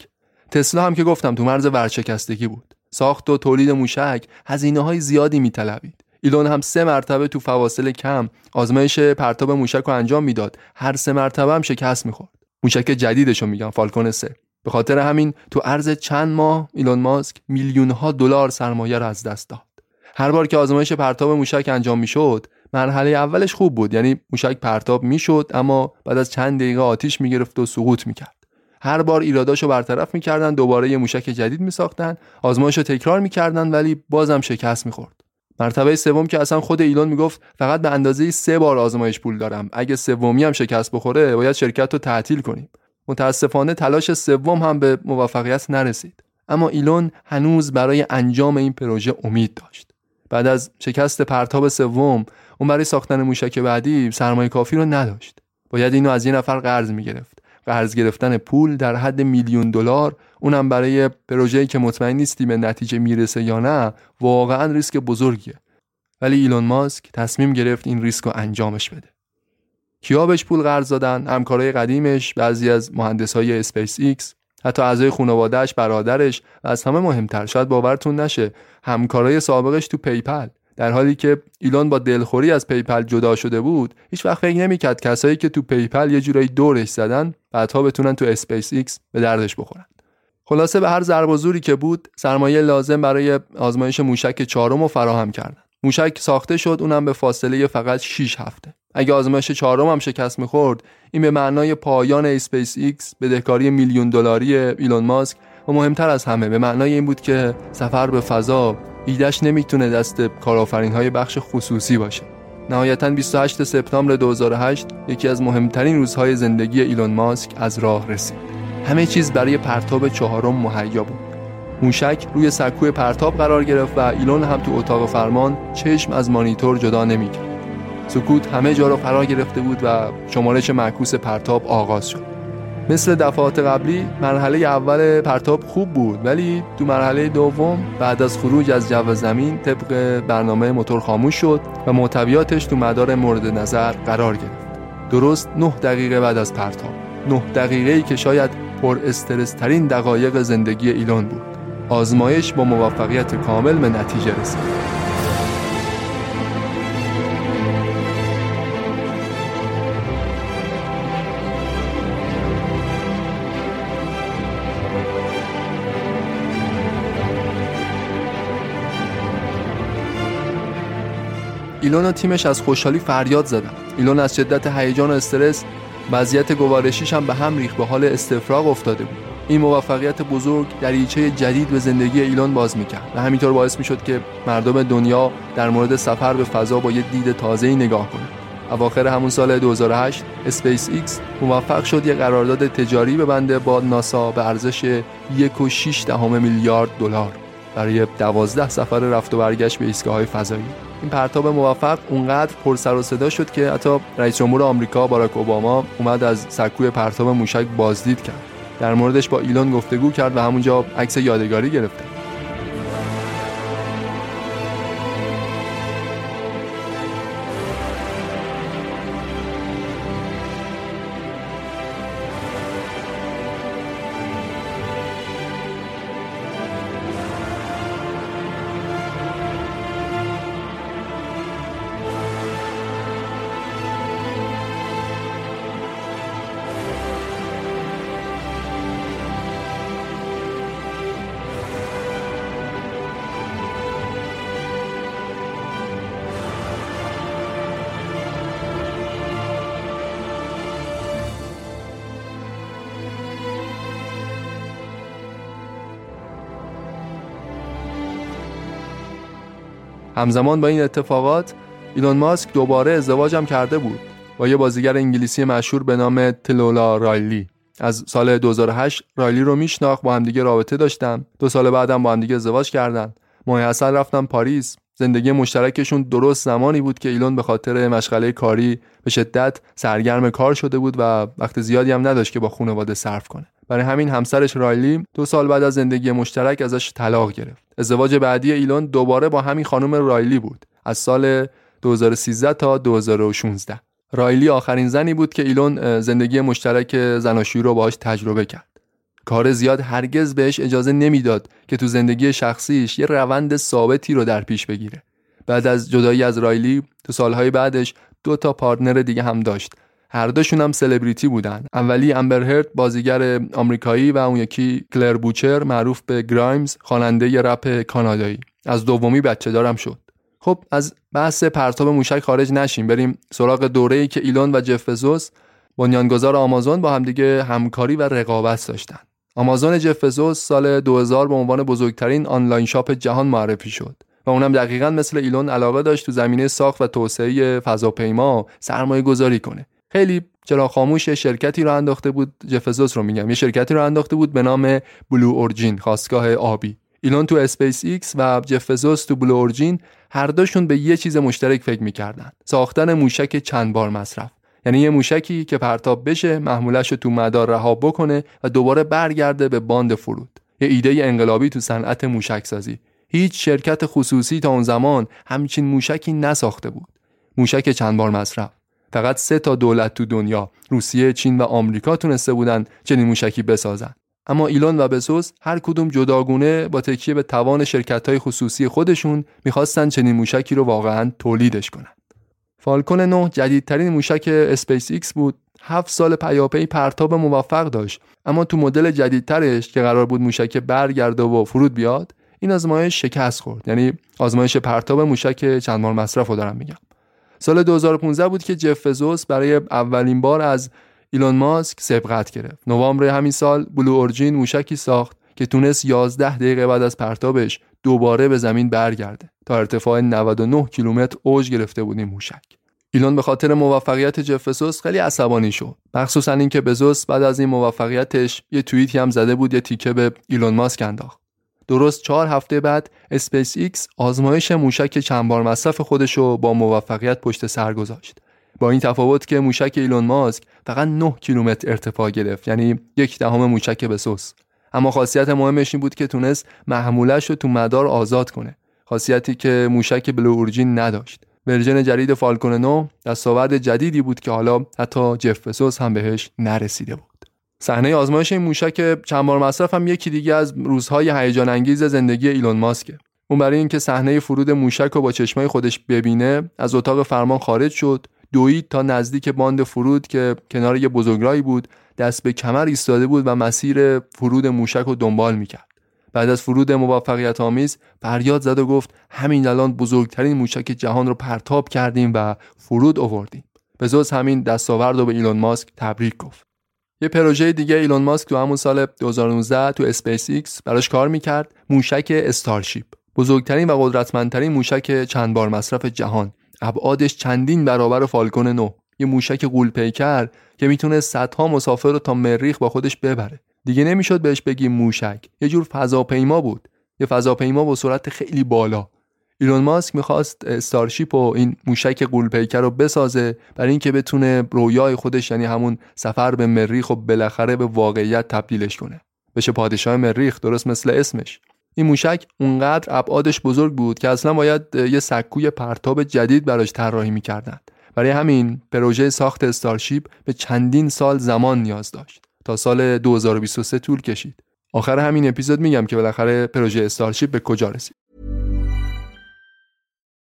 تسلا هم که گفتم تو مرز ورشکستگی بود. ساخت و تولید موشک هزینه های زیادی میطلبید. ایلون هم سه مرتبه تو فواصل کم آزمایش پرتاب موشک رو انجام می‌داد. هر سه مرتبه هم شکست می‌خورد. موشک جدیدشو میگم فالکون 3. به خاطر همین تو عرض چند ماه ایلون ماسک میلیون ها دلار سرمایه را از دست داد. هر بار که آزمایش پرتاب موشک انجام می‌شد مرحله اولش خوب بود. یعنی موشک پرتاب می‌شد اما بعد از چند دقیقه آتیش می‌گرفت و سقوط می‌کرد. هر بار ایراداشو برطرف می‌کردن دوباره یه موشک جدید میساختن آزمایش رو تکرار می‌کردن ولی بازم شکست می‌خورد. مرتبه سوم که اصلا خود ایلون می‌گفت فقط به اندازه سه بار آزمایش پول دارم. اگه سومی هم شکست بخوره باید شرکت رو تعطیل کنیم. متاسفانه تلاش سوم هم به موفقیت نرسید. اما ایلون هنوز برای انجام این پروژه امید داشت. بعد از شکست پرتاب سوم اون برای ساختن موشک بعدی سرمایه کافی رو نداشت. باید اینو از یه نفر قرض می‌گرفت. قرض گرفتن پول در حد میلیون دلار اونم برای پروژه‌ای که مطمئن نیستی به نتیجه می‌رسه یا نه واقعا ریسک بزرگیه. ولی ایلون ماسک تصمیم گرفت این ریسک رو انجامش بده. کیا بهش پول قرض دادن؟ همکارای قدیمش بعضی از مهندسای اسپیس ایکس حتی اعضای خانوادهش برادرش و از همه مهمتر شاید باورتون نشه همکارای سابقش تو پی‌پال. در حالی که ایلون با دلخوری از پی‌پال جدا شده بود هیچ وقت فکر نمی‌کرد کسایی که تو پی‌پال یه جورایی دورش زدن بعدها بتونن تو اسپیس ایکس به دردش بخورن. خلاصه به هر ضرب زوری که بود سرمایه لازم برای آزمایش موشک چهارم رو فراهم کردن. موشک ساخته شد اونم به فاصله فقط 6 هفته. اگه آزمایش چهارم هم شکست می‌خورد این به معنای پایان اسپیس ایکس بدهکاری میلیون دلاری ایلون ماسک و مهمتر از همه به معنای این بود که سفر به فضا ایدش نمی‌تونه دست کارآفرین های بخش خصوصی باشه. نهایتا 28 سپتامبر 2008 یکی از مهمترین روزهای زندگی ایلون ماسک از راه رسید. همه چیز برای پرتاب چهارم مهیا بود. موشک روی سکوی پرتاب قرار گرفت و ایلون هم تو اتاق فرمان چشم از مانیتور جدا نمی‌کرد. سکوت همه جا را فرا گرفته بود و شمارش معکوس پرتاب آغاز شد. مثل دفعات قبلی مرحله اول پرتاب خوب بود ولی تو مرحله دوم بعد از خروج از جو زمین طبق برنامه موتور خاموش شد و محتویاتش تو مدار مورد نظر قرار گرفت. درست 9 دقیقه بعد از پرتاب. 9 دقیقه ای که شاید پر استرس ترین دقایق زندگی ایلان بود. آزمایش با موفقیت کامل به نتیجه رسید. ایلون و تیمش از خوشحالی فریاد زدن. ایلون از شدت هیجان و استرس وضعیت گوارشیش هم به هم ریخت به حال استفراغ افتاده بود. این موفقیت بزرگ دریچه جدید به زندگی ایلون باز می‌کرد و همینطور باعث می‌شد که مردم دنیا در مورد سفر به فضا با یه دید تازه‌ای نگاه کنند. اواخر همون سال 2008 اسپیس ایکس موفق شد یه قرارداد تجاری ببنده با ناسا به ارزش 1.6 میلیارد دلار. برای دوازده سفر رفت و برگشت به ایستگاه های فضایی. این پرتاب موفق اونقدر پر سر و صدا شد که حتی رئیس جمهور آمریکا باراک اوباما اومد از سکوی پرتاب موشک بازدید کرد. در موردش با ایلون گفتگو کرد و همونجا عکس یادگاری گرفته. همزمان با این اتفاقات ایلون ماسک دوباره ازدواجم کرده بود با یه بازیگر انگلیسی مشهور به نام تلولا رایلی. از سال 2008 رایلی رو میشناخت با همدیگه رابطه داشتم دو سال بعدم با همدیگه ازدواج کردن. ماه اصل رفتم پاریس. زندگی مشترکشون درست زمانی بود که ایلون به خاطر مشغله کاری به شدت سرگرم کار شده بود و وقت زیادی هم نداشت که با خانواده صرف کنه. برای همین همسرش رایلی دو سال بعد از زندگی مشترک ازش طلاق گرفت. ازدواج بعدی ایلون دوباره با همین خانم رایلی بود از سال 2013 تا 2016 رایلی آخرین زنی بود که ایلون زندگی مشترک زناشویی رو باهاش تجربه کرد. کار زیاد هرگز بهش اجازه نمی‌داد که تو زندگی شخصیش یه روند ثابتی رو در پیش بگیره. بعد از جدایی از رایلی تو سالهای بعدش دو تا پارتنر دیگه هم داشت. هر دوشون هم سلبریتی بودن. اولی امبر هرت بازیگر آمریکایی و اون یکی کلر بوچر معروف به گرایمز خواننده رپ کانادایی. از دومی بچه دارم شد. خب از بحث پرتاب موشک خارج نشیم. بریم سراغ دوره ای که ایلون و جف بزوس بنیانگذار آمازون با همدیگه همکاری و رقابت داشتن. آمازون جف بزوس سال 2000 به عنوان بزرگترین آنلاین شاپ جهان معرفی شد و اونم دقیقا مثل ایلون علاقه داشت تو زمینه ساخت و توسعه فضاپیما سرمایه گذاری کنه. خیلی چرا خاموش شرکتی رو انداخته بود. جفزوس رو میگم. یه شرکتی رو انداخته بود به نام بلو اورجین خاستگاه آبی. ایلون تو اسپیس ایکس و جف بزوس تو بلو اورجین هر دوشون به یه چیز مشترک فکر می‌کردن. ساختن موشک چند بار مصرف. یعنی یه موشکی که پرتاب بشه محمولش رو تو مدار رها بکنه و دوباره برگرده به باند فرود. یه ایده انقلابی تو صنعت موشک سازی هیچ شرکت خصوصی تا اون زمان همچین موشکی نساخته بود. موشک چند بار مصرف. فقط سه تا دولت تو دنیا روسیه، چین و آمریکا تونسته بودن چنین موشکی بسازن. اما ایلون و بزوس هر کدوم جداگونه با تکیه به توان شرکت های خصوصی خودشون می‌خواستن چنین موشکی رو واقعا تولیدش کنن. فالکون 9 جدیدترین موشک اسپیس ایکس بود. هفت سال پیاپی پرتاب موفق داشت اما تو مدل جدیدترش که قرار بود موشک برگرده و فرود بیاد این آزمایش شکست خورد یعنی آزمایش پرتاب موشک چند مصرف رو دارم میگم سال 2015 بود که جف بزوس برای اولین بار از ایلون ماسک سبقت گرفت. نوامبر همین سال بلو اورجین موشکی ساخت که تونست 11 دقیقه بعد از پرتابش دوباره به زمین برگرده تا ارتفاع 99 کیلومتر اوج گرفته بود این موشک. ایلون به خاطر موفقیت جف بزوس خیلی عصبانی شد. مخصوصا اینکه بزوس بعد از این موفقیتش یه توییتی هم زده بود یه تیکه به ایلون ماسک انداخت. درست چهار هفته بعد اسپیس ایکس آزمایش موشک چند بار مصرف خودش رو با موفقیت پشت سر گذاشت. با این تفاوت که موشک ایلون ماسک فقط 9 کیلومتر ارتفاع گرفت یعنی یک دهم موشک بزوس اما خاصیت مهمش این بود که تونست محمولش رو تو مدار آزاد کنه. خاصیتی که موشک بلو اورجین نداشت. ورژن جدید فالکون 9 دستاورد جدیدی بود که حالا حتی جف بزوس هم بهش نرسیده بود. صحنه آزمایش این موشک چند بار مصرف هم یکی دیگه از روزهای هیجان انگیز زندگی ایلون ماسکه. اون برای اینکه صحنه فرود موشک رو با چشمای خودش ببینه از اتاق فرمان خارج شد دوید تا نزدیک باند فرود که کنار یه بزرگراهی بود دست به کمر ایستاده بود و مسیر فرود موشک رو دنبال می‌کرد. بعد از فرود موفقیت آمیز فریاد زد و گفت همین الان بزرگترین موشک جهان رو پرتاب کردیم و فرود آوردیم. بزوس همین دستاورد رو به ایلون ماسک تبریک گفت. یه پروژه دیگه ایلون ماسک تو همون سال 2019 تو اسپیس ایکس براش کار می‌کرد موشک استارشیپ. بزرگترین و قدرتمندترین موشک چند بار مصرف جهان. ابعادش چندین برابر فالکون 9 یه موشک قول پیکر که می‌تونه صدها مسافر رو تا مریخ با خودش ببره. دیگه نمی‌شد بهش بگیم موشک. یه جور فضاپیما بود. یه فضاپیما با سرعت خیلی بالا. ایلون ماسک می‌خواست استارشیپ و این موشک قولپیکر رو بسازه برای اینکه بتونه رویای خودش یعنی همون سفر به مریخ و بالاخره به واقعیت تبدیلش کنه. بشه پادشاه مریخ درست مثل اسمش. این موشک اونقدر ابعادش بزرگ بود که اصلا باید یه سکوی پرتاب جدید براش طراحی می‌کردند برای همین پروژه ساخت استارشیپ به چندین سال زمان نیاز داشت. تا سال 2023 طول کشید. آخر همین اپیزود میگم که بالاخره پروژه استارشیپ به کجا رسید.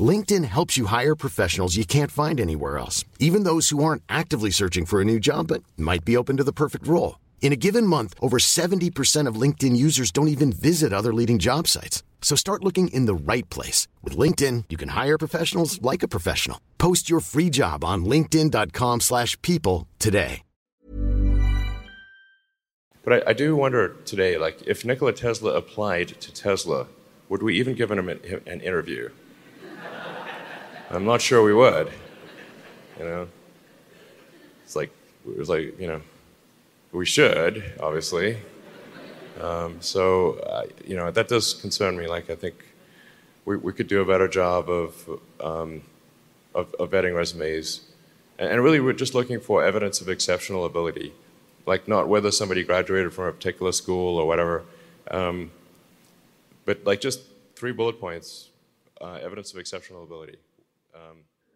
LinkedIn helps you hire professionals you can't find anywhere else, even those who aren't actively searching for a new job but might be open to the perfect role. In a given month, over 70% of LinkedIn users don't even visit other leading job sites. So start looking in the right place. With LinkedIn, you can hire professionals like a professional. Post your free job on linkedin.com slash people today. But I, I do wonder today, like, if Nikola Tesla applied to Tesla, would we even give him an, an interview? I'm not sure we would. You know, it's like it was like you know, we should obviously. Um, so uh, you know that does concern me. Like I think we, we could do a better job of um, of, of vetting resumes, and, and really we're just looking for evidence of exceptional ability, like not whether somebody graduated from a particular school or whatever, um, but like just three bullet points, uh, evidence of exceptional ability.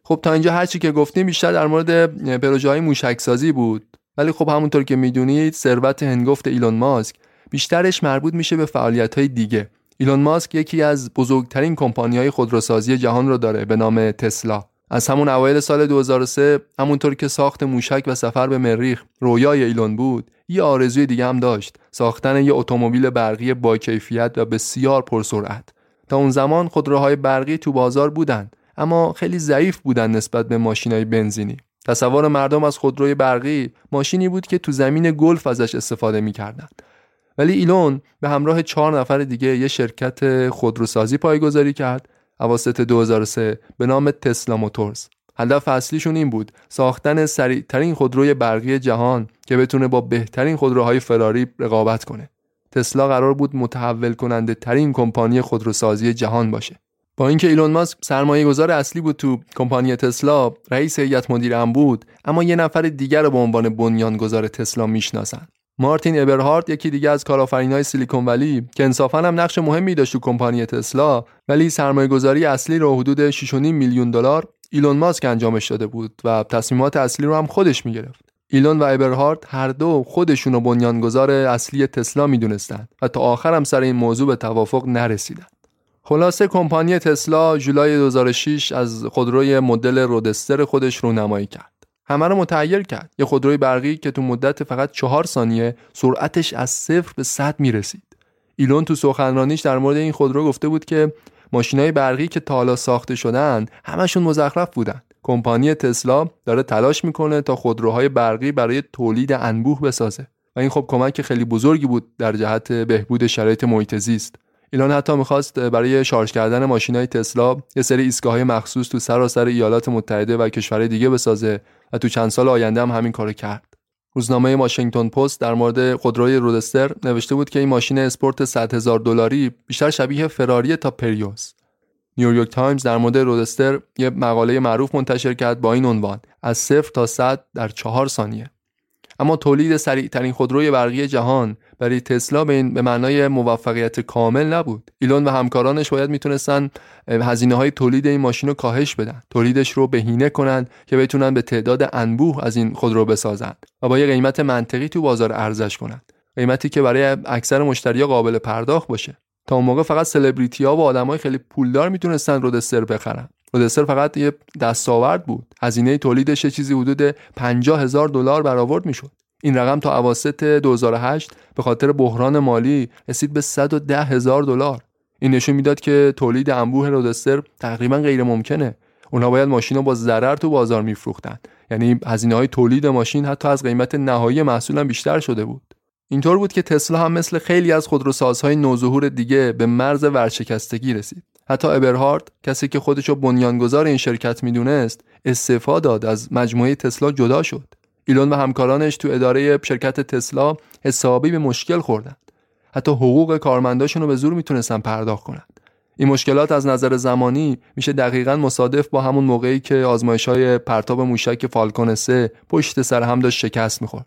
خب تا اینجا هرچی که گفتیم بیشتر در مورد پروژه های موشک سازی بود. ولی خب همونطور که می‌دونید ثروت هنگفت ایلون ماسک بیشترش مربوط میشه به فعالیت های دیگه. ایلون ماسک یکی از بزرگترین کمپانی های خودروسازی جهان رو داره به نام تسلا. از همون اوایل سال 2003 همونطور که ساخت موشک و سفر به مریخ رویای ایلون بود یه آرزوی دیگه هم داشت ساختن یه اتومبیل برقی با کیفیت و بسیار پرسرعت. تا اون زمان خودروهای برقی تو بازار بودن اما خیلی ضعیف بودن نسبت به ماشینای بنزینی. تصور مردم از خودروی برقی ماشینی بود که تو زمین گلف ازش استفاده می‌کردند ولی ایلون به همراه چهار نفر دیگه یه شرکت خودروسازی پایگذاری کرد اواسط 2003 به نام تسلا موتورز. هدف اصلیشون این بود ساختن سریعترین خودروی برقی جهان که بتونه با بهترین خودروهای فراری رقابت کنه. تسلا قرار بود متحول کننده ترین کمپانی خودروسازی جهان باشه. با اینکه ایلون ماسک سرمایه گذار اصلی بود تو کمپانی تسلا رئیس هیئت مدیره هم بود اما یه نفر دیگر رو به عنوان بنیانگذار تسلا می‌شناسن. مارتین ابرهارد یکی دیگه از کارآفرینای سیلیکون ولی که انصافا هم نقش مهمی داشت تو کمپانی تسلا ولی سرمایه گذاری اصلی رو حدود 6.5 میلیون دلار ایلون ماسک انجامش داده بود و تصمیمات اصلی رو هم خودش می‌گرفت. ایلون و ابرهارد هر دو خودشون رو بنیانگذار اصلی تسلا می‌دونستند و تا آخر هم سر این موضوع به توافق نرسیدن. خلاصه کمپانی تسلا جولای 2006 از خودروی مدل رودستر خودش رونمایی کرد. همه رو متحیر کرد. یه خودروی برقی که تو مدت فقط چهار ثانیه سرعتش از صفر به 100 می‌رسید. ایلون تو سخنرانیش در مورد این خودرو گفته بود که ماشینای برقی که تا حالا ساخته شدن همشون مزخرف بودن. کمپانی تسلا داره تلاش می‌کنه تا خودروهای برقی برای تولید انبوه بسازه و این خب کمک خیلی بزرگی بود در جهت بهبود شرایط محیط زیست. ایلان حتی می‌خواست برای شارژ کردن ماشین های تسلا یه سری ایستگاه های مخصوص تو سراسر ایالات متحده و کشورهای دیگه بسازه و تو چند سال آینده هم همین کارو کرد. روزنامه واشنگتن پست در مورد خودروی رودستر نوشته بود که این ماشین اسپورت 100 هزار دلاری بیشتر شبیه فراری تا پریوس. نیویورک تایمز در مورد رودستر یه مقاله معروف منتشر کرد با این عنوان از صفر تا 100 در چهار ثانیه. اما تولید سریعترین خودروی برقی جهان برای تسلا به این به معنای موفقیت کامل نبود. ایلون و همکارانش باید می‌تونستن هزینه های تولید این ماشین رو کاهش بدن. تولیدش رو بهینه کنن که بتونن به تعداد انبوه از این خودرو بسازن و با یه قیمت منطقی تو بازار ارزش کنن. قیمتی که برای اکثر مشتریا قابل پرداخت باشه. تا اون موقع فقط سلبریتی ها و آدمای خیلی پولدار می‌تونستن رودستر بخرن. رودستر فقط یه دستاورد بود. هزینه تولیدش چیزی حدود 50 هزار دلار برآورد می‌شد. این رقم تا اواسط 2008 به خاطر بحران مالی رسید به 110 هزار دلار. این نشون می‌داد که تولید انبوه رودستر تقریبا غیر ممکنه. اونا باید ماشین رو با ضرر تو بازار میفروختن. یعنی هزینه های تولید ماشین حتی از قیمت نهایی محصول بیشتر شده بود. اینطور بود که تسلا هم مثل خیلی از خودروسازهای نوظهور دیگه به مرز ورشکستگی رسید. حتی ابرهارد کسی که خودشو بنیانگذار این شرکت می‌دونست استعفا داد از مجموعه تسلا جدا شد. ایلون و همکارانش تو اداره شرکت تسلا حسابی به مشکل خوردند. حتی حقوق کارمنداشون رو به زور می‌تونستن پرداخت کنند. این مشکلات از نظر زمانی میشه دقیقا مصادف با همون موقعی که آزمایش های پرتاب موشک فالکون 3 پشت سر هم داشت شکست می‌خورد.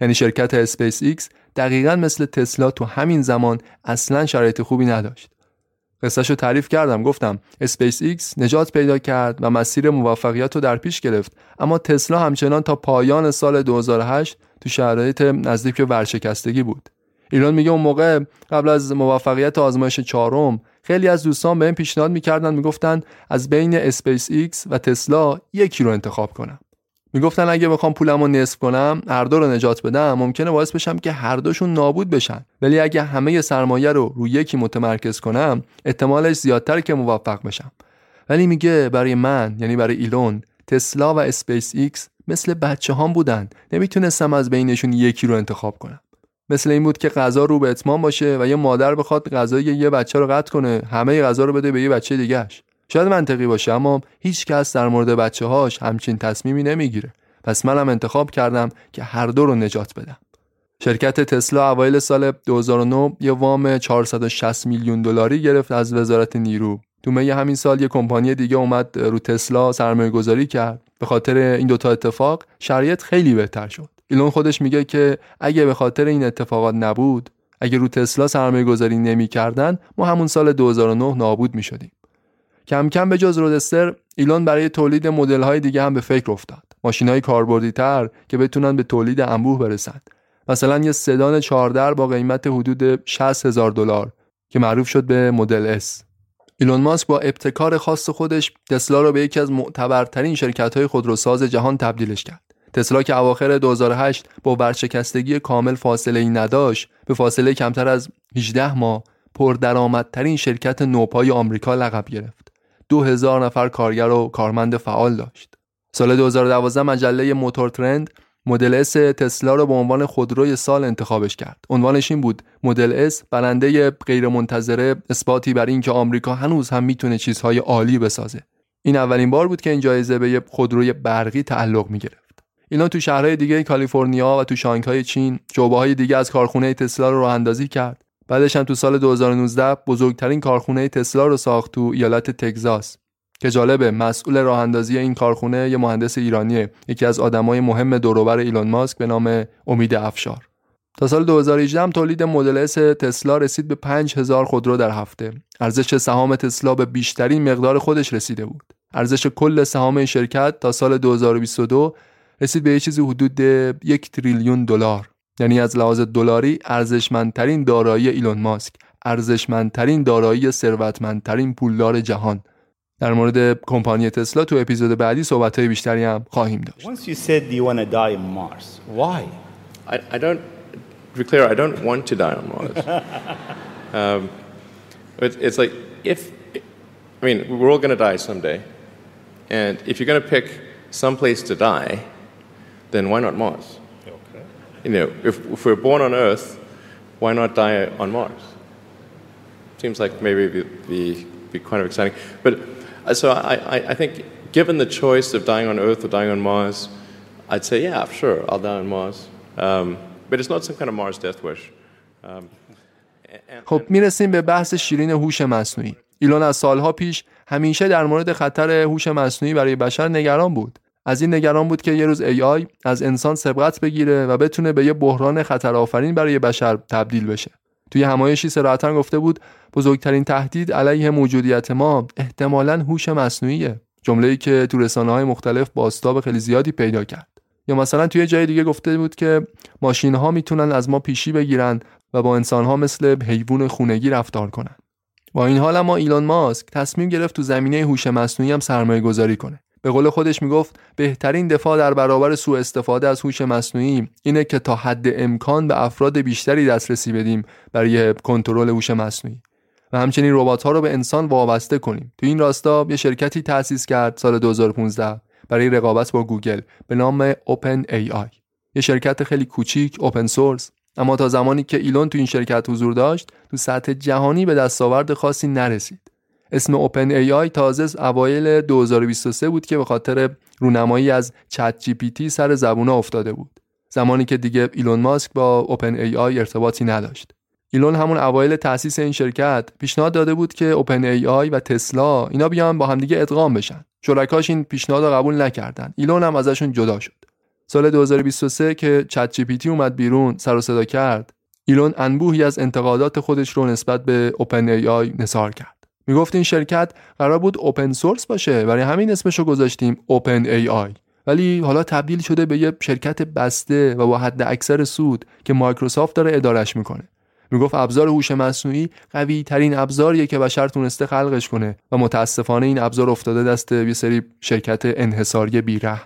یعنی شرکت اسپیس ایکس دقیقا مثل تسلا تو همین زمان اصلا شرایط خوبی نداشت. قصهش رو تعریف کردم گفتم اسپیس ایکس نجات پیدا کرد و مسیر موفقیت رو در پیش گرفت. اما تسلا همچنان تا پایان سال 2008 تو شرایط نزدیک به ورشکستگی بود. ایلان میگه اون موقع قبل از موفقیت آزمایش چهارم خیلی از دوستام بهم این پیشنهاد می‌کردن می‌گفتن از بین اسپیس ایکس و تسلا یکی رو انتخاب کنم. می‌گفتن اگه بخوام پولمو نصف کنم هر دو رو نجات بدم ممکنه باعث بشم که هر دوشون نابود بشن. ولی اگه همه سرمایه رو روی یکی متمرکز کنم احتمالش زیادتر که موفق بشم. ولی میگه برای من یعنی برای ایلون تسلا و اسپیس ایکس مثل بچه هام بودن. نمی‌تونستم از بینشون یکی رو انتخاب کنم. مثل این بود که غذا رو به اتمام باشه و یه مادر بخواد غذای یه بچه رو قطع کنه همه غذا رو بده به یه بچه دیگهش شاید منطقی باشه اما هیچ کس در مورد بچه هاش همچین تصمیمی نمی‌گیره. پس منم انتخاب کردم که هر دو رو نجات بدم. شرکت تسلا اوایل سال 2009 یه وام 460 میلیون دلاری گرفت از وزارت نیرو. تو می همین سال یه کمپانی دیگه اومد رو تسلا سرمایه گذاری کرد. به خاطر این دوتا اتفاق شرایط خیلی بهتر شد. ایلون خودش میگه که اگه به خاطر این اتفاقات نبود اگه رو تسلا سرمایه گذاری نمی کردن ما همون سال 2009 نابود می شدیم. کم کم به جز رودستر ایلون برای تولید مدل های دیگه هم به فکر افتاد. ماشین های کاربردی تر که بتونن به تولید انبوه برسند. مثلا یه سدان 14 با قیمت حدود 60 هزار دلار که معروف شد به مدل S. ایلون ماسک با ابتکار خاص خودش تسلا رو به یکی از معتبرترین شرکت های خودروساز جهان تبدیلش کرد. تسلا که اواخر 2008 با ورشکستگی کامل فاصله ای نداشت به فاصله کمتر از 18 ماه پردرآمدترین شرکت نوپای آمریکا لقب گرفت. 2000 نفر کارگر و کارمند فعال داشت. سال 2012 مجله موتور ترند مدل اس تسلا رو به عنوان خودروی سال انتخابش کرد. عنوانش این بود مدل اس برنده غیرمنتظره اثباتی بر اینکه آمریکا هنوز هم می‌تونه چیزهای عالی بسازه. این اولین بار بود که این جایزه به خودروی برقی تعلق می‌گرفت. اینا تو شهرهای دیگه کالیفرنیا و تو شانگهای چین شعبه های دیگه از کارخونه تسلا رو راه اندازی کرد بعدش هم تو سال 2019 بزرگترین کارخونه تسلا رو ساخت تو ایالت تگزاس که جالبه مسئول راه اندازی این کارخونه یه مهندس ایرانیه یکی از آدمای مهم دوروبر ایلون ماسک به نام امید افشار. تا سال 2018 هم تولید مدل اس تسلا رسید به 5000 خودرو در هفته. ارزش سهام تسلا به بیشترین مقدار خودش رسیده بود. ارزش کل سهام این شرکت تا سال 2022 رسید به یه چیزی حدود یک تریلیون دلار. یعنی از لحاظ دلاری ارزشمندترین دارایی ایلون ماسک ارزشمندترین دارایی ثروتمندترین پولدار جهان در مورد کمپانی تسلا تو اپیزود بعدی صحبت های بیشتری هم خواهیم داشت. Once you said you want to die on Mars, why? I, I don't, to be clear, I don't want to die on Mars. um, it's, it's like if, I mean, we're all going to die someday. And if you're going to pick some place to die, then why not Mars? Okay. You know, if, if we're born on Earth, why not die on Mars? Seems like maybe it'd be, be kind of exciting. But so I, I, I think given the choice of dying on Earth or dying on Mars, I'd say, yeah, sure, I'll die on Mars. Um, but it's not some kind of Mars death wish. Um, خب میرسیم به بحث شیرین هوش مصنوعی. ایلون از سالها پیش همیشه در مورد خطر هوش مصنوعی برای بشر نگران بود. از این نگران بود که یه روز AI از انسان سبقت بگیره و بتونه به یه بحران خطر آفرین برای بشر تبدیل بشه. توی همایشی سراحتا گفته بود بزرگترین تهدید علیه موجودیت ما احتمالا هوش مصنوعیه. جمله‌ای که تو رسانه‌های مختلف بازتاب خیلی زیادی پیدا کرد. یا مثلا توی جای دیگه گفته بود که ماشین ها می‌تونن از ما پیشی بگیرن و با انسان ها مثل حیوان خونگی رفتار کنن. با این حال اما ایلان ماسک تصمیم گرفت تو زمینه هوش مصنوعی هم سرمایه گذاری کنه به قول خودش می‌گفت بهترین دفاع در برابر سوء استفاده از هوش مصنوعی اینه که تا حد امکان به افراد بیشتری دسترسی بدیم برای کنترل هوش مصنوعی. و همچنین ربات ها رو به انسان وابسته کنیم. تو این راستا یه شرکتی تأسیس کرد سال 2015 برای رقابت با گوگل به نام Open AI یه شرکت خیلی کوچیک open source اما تا زمانی که ایلون تو این شرکت حضور داشت تو سطح جهانی به دستاورد خاصی نرسید. اسم اوپن ای آی تازه اوایل 2023 بود که به خاطر رونمایی از چت جی پی تی سر زبونا افتاده بود. زمانی که دیگه ایلون ماسک با اوپن ای آی ارتباطی نداشت. ایلون همون اوایل تأسیس این شرکت پیشنهاد داده بود که اوپن ای آی و تسلا اینا بیان با همدیگه ادغام بشن. شرکاش این پیشنهاد رو قبول نکردن. ایلون هم ازشون جدا شد. سال 2023 که چت جی پی تی اومد بیرون سر و صدا کرد ایلون انبوهی از انتقادات خودش رو نسبت به اوپن ای آی نثار کرد. می‌گفت این شرکت قرار بود open source باشه. برای همین اسمش رو گذاشتیم اوپن ای آی ولی حالا تبدیل شده به یه شرکت بسته و با حد اکثر سود که مایکروسافت داره ادارش می‌کنه. می‌گفت ابزار هوش مصنوعی قوی ترین ابزاریه که بشر تونسته خلقش کنه و متاسفانه این ابزار افتاده دست یه سری شرکت انحصاری بی‌رحم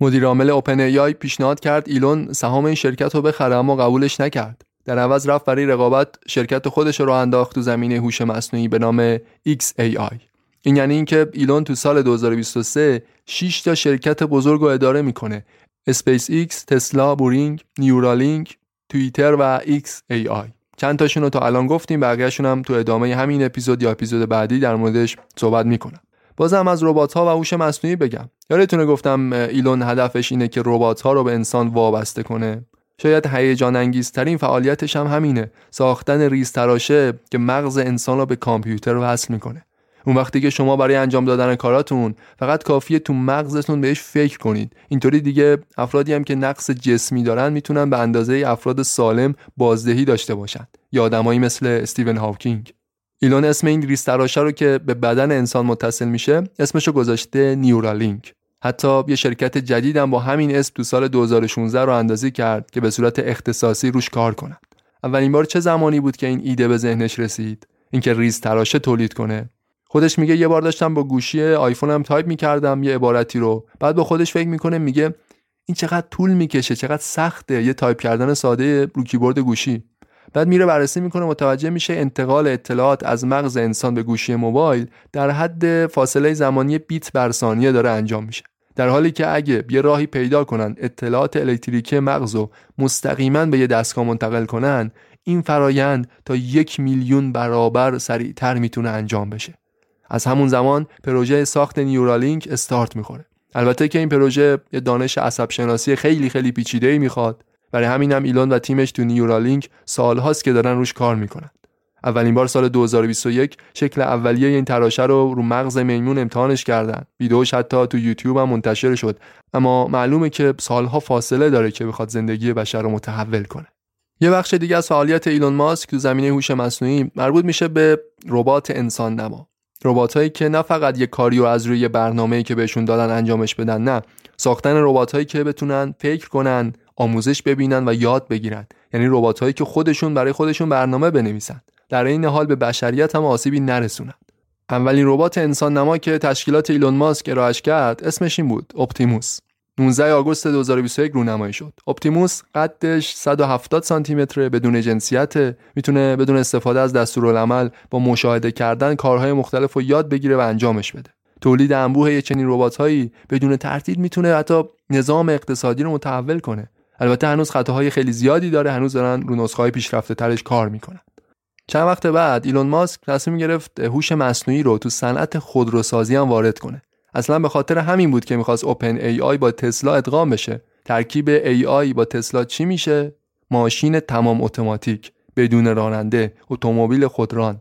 مدیر عامل اوپن ای آی پیشنهاد کرد ایلون سهام این شرکت رو بخره اما قبولش نکرد. در عوض رفت برای رقابت شرکت خودش رو انداخت تو زمینه هوش مصنوعی به نام XAI این یعنی اینکه ایلون تو سال 2023 6 تا شرکت بزرگ رو اداره می‌کنه. اسپیس ایکس، تسلا، بورینگ، نیورالینک، توییتر و XAI چند تاشون رو تا الان گفتیم بقیهشون هم تو ادامه همین اپیزود یا اپیزود بعدی در موردش صحبت می‌کنم. بازم از ربات ها و هوش مصنوعی بگم. یادتونه گفتم ایلون هدفش اینه که ربات ها رو به انسان وابسته کنه. شاید هیجان انگیزترین فعالیتش هم همینه. ساختن ریز تراشه که مغز انسان رو به کامپیوتر وصل می‌کنه. اون وقتی که شما برای انجام دادن کاراتون فقط کافیه تو مغزتون بهش فکر کنید. اینطوری دیگه افرادی هم که نقص جسمی دارن می‌تونن به اندازه افراد سالم بازدهی داشته باشن. یا آدمایی مثل استیون هاوکینگ. ایلون اسم این ریز تراشه رو که به بدن انسان متصل میشه اسمشو گذاشته نیورالینک. حتی یه شرکت جدیدم با همین اسم تو سال 2016 راه اندازی کرد که به صورت اختصاصی روش کار کنند. اولین بار چه زمانی بود که این ایده به ذهنش رسید؟ اینکه ریز تراشه تولید کنه. خودش میگه یه بار داشتم با گوشی آیفونم تایپ می‌کردم یه عبارتی رو بعد با خودش فکر می‌کنه میگه این چقدر طول می‌کشه چقدر سخته یه تایپ کردن ساده رو کیبورد گوشی بعد میره بررسی می‌کنه متوجه میشه انتقال اطلاعات از مغز انسان به گوشی موبایل در حد فاصله زمانی بیت بر ثانیه داره انجام میشه در حالی که اگه یه راهی پیدا کنن اطلاعات الکتریکی مغز رو مستقیما به یه دستگاه منتقل کنن این فرایند تا یک میلیون برابر سریعتر می‌تونه انجام بشه. از همون زمان پروژه ساخت نیورالینک استارت می‌خوره. البته که این پروژه یه دانش عصب شناسی خیلی خیلی پیچیده ای می‌خواد. برای همین هم ایلون و تیمش تو نیورالینک سالهاست که دارن روش کار می‌کنن. اولین بار سال 2021 شکل اولیه این تراشه رو رو مغز میمون امتحانش کردن. ویدیوش حتی تو یوتیوب هم منتشر شد. اما معلومه که سالها فاصله داره که بخواد زندگی بشر رو متحول کنه. یه بخش دیگه از فعالیت ایلون ماسک تو زمینه هوش مصنوعی مربوط میشه به ربات انسان نما رباتایی که نه فقط یه کاریو از روی برنامه‌ای که بهشون دادن انجامش بدن نه. ساختن رباتایی که بتونن فکر کنن آموزش ببینن و یاد بگیرن. یعنی رباتایی که خودشون برای خودشون برنامه بنویسن. در عین حال به بشریت هم آسیبی نرسونند اولین ربات انسان نما که تشکیلات ایلون ماسک ارائهش کرد اسمش این بود اپتیموس. 19 آگوست 2021 رونمایی شد. اپتیموس قدش 170 سانتی متر بدون جنسیت می‌تونه بدون استفاده از دستورالعمل با مشاهده کردن کارهای مختلف رو یاد بگیره و انجامش بده. تولید انبوه چنین ربات‌هایی بدون ترتیب می‌تونه حتی نظام اقتصادی رو متحول کنه. البته هنوز خطاهای خیلی زیادی داره هنوز دارن رو نسخه‌های پیشرفته ترش کار می‌کنن. چند وقت بعد ایلون ماسک تصمیم گرفت هوش مصنوعی رو تو صنعت خودروسازی هم وارد کنه. اصلا به خاطر همین بود که می‌خواست اوپن ای آی با تسلا ادغام بشه. ترکیب ای آی با تسلا چی میشه؟ ماشین تمام اتوماتیک بدون راننده اتومبیل خودران.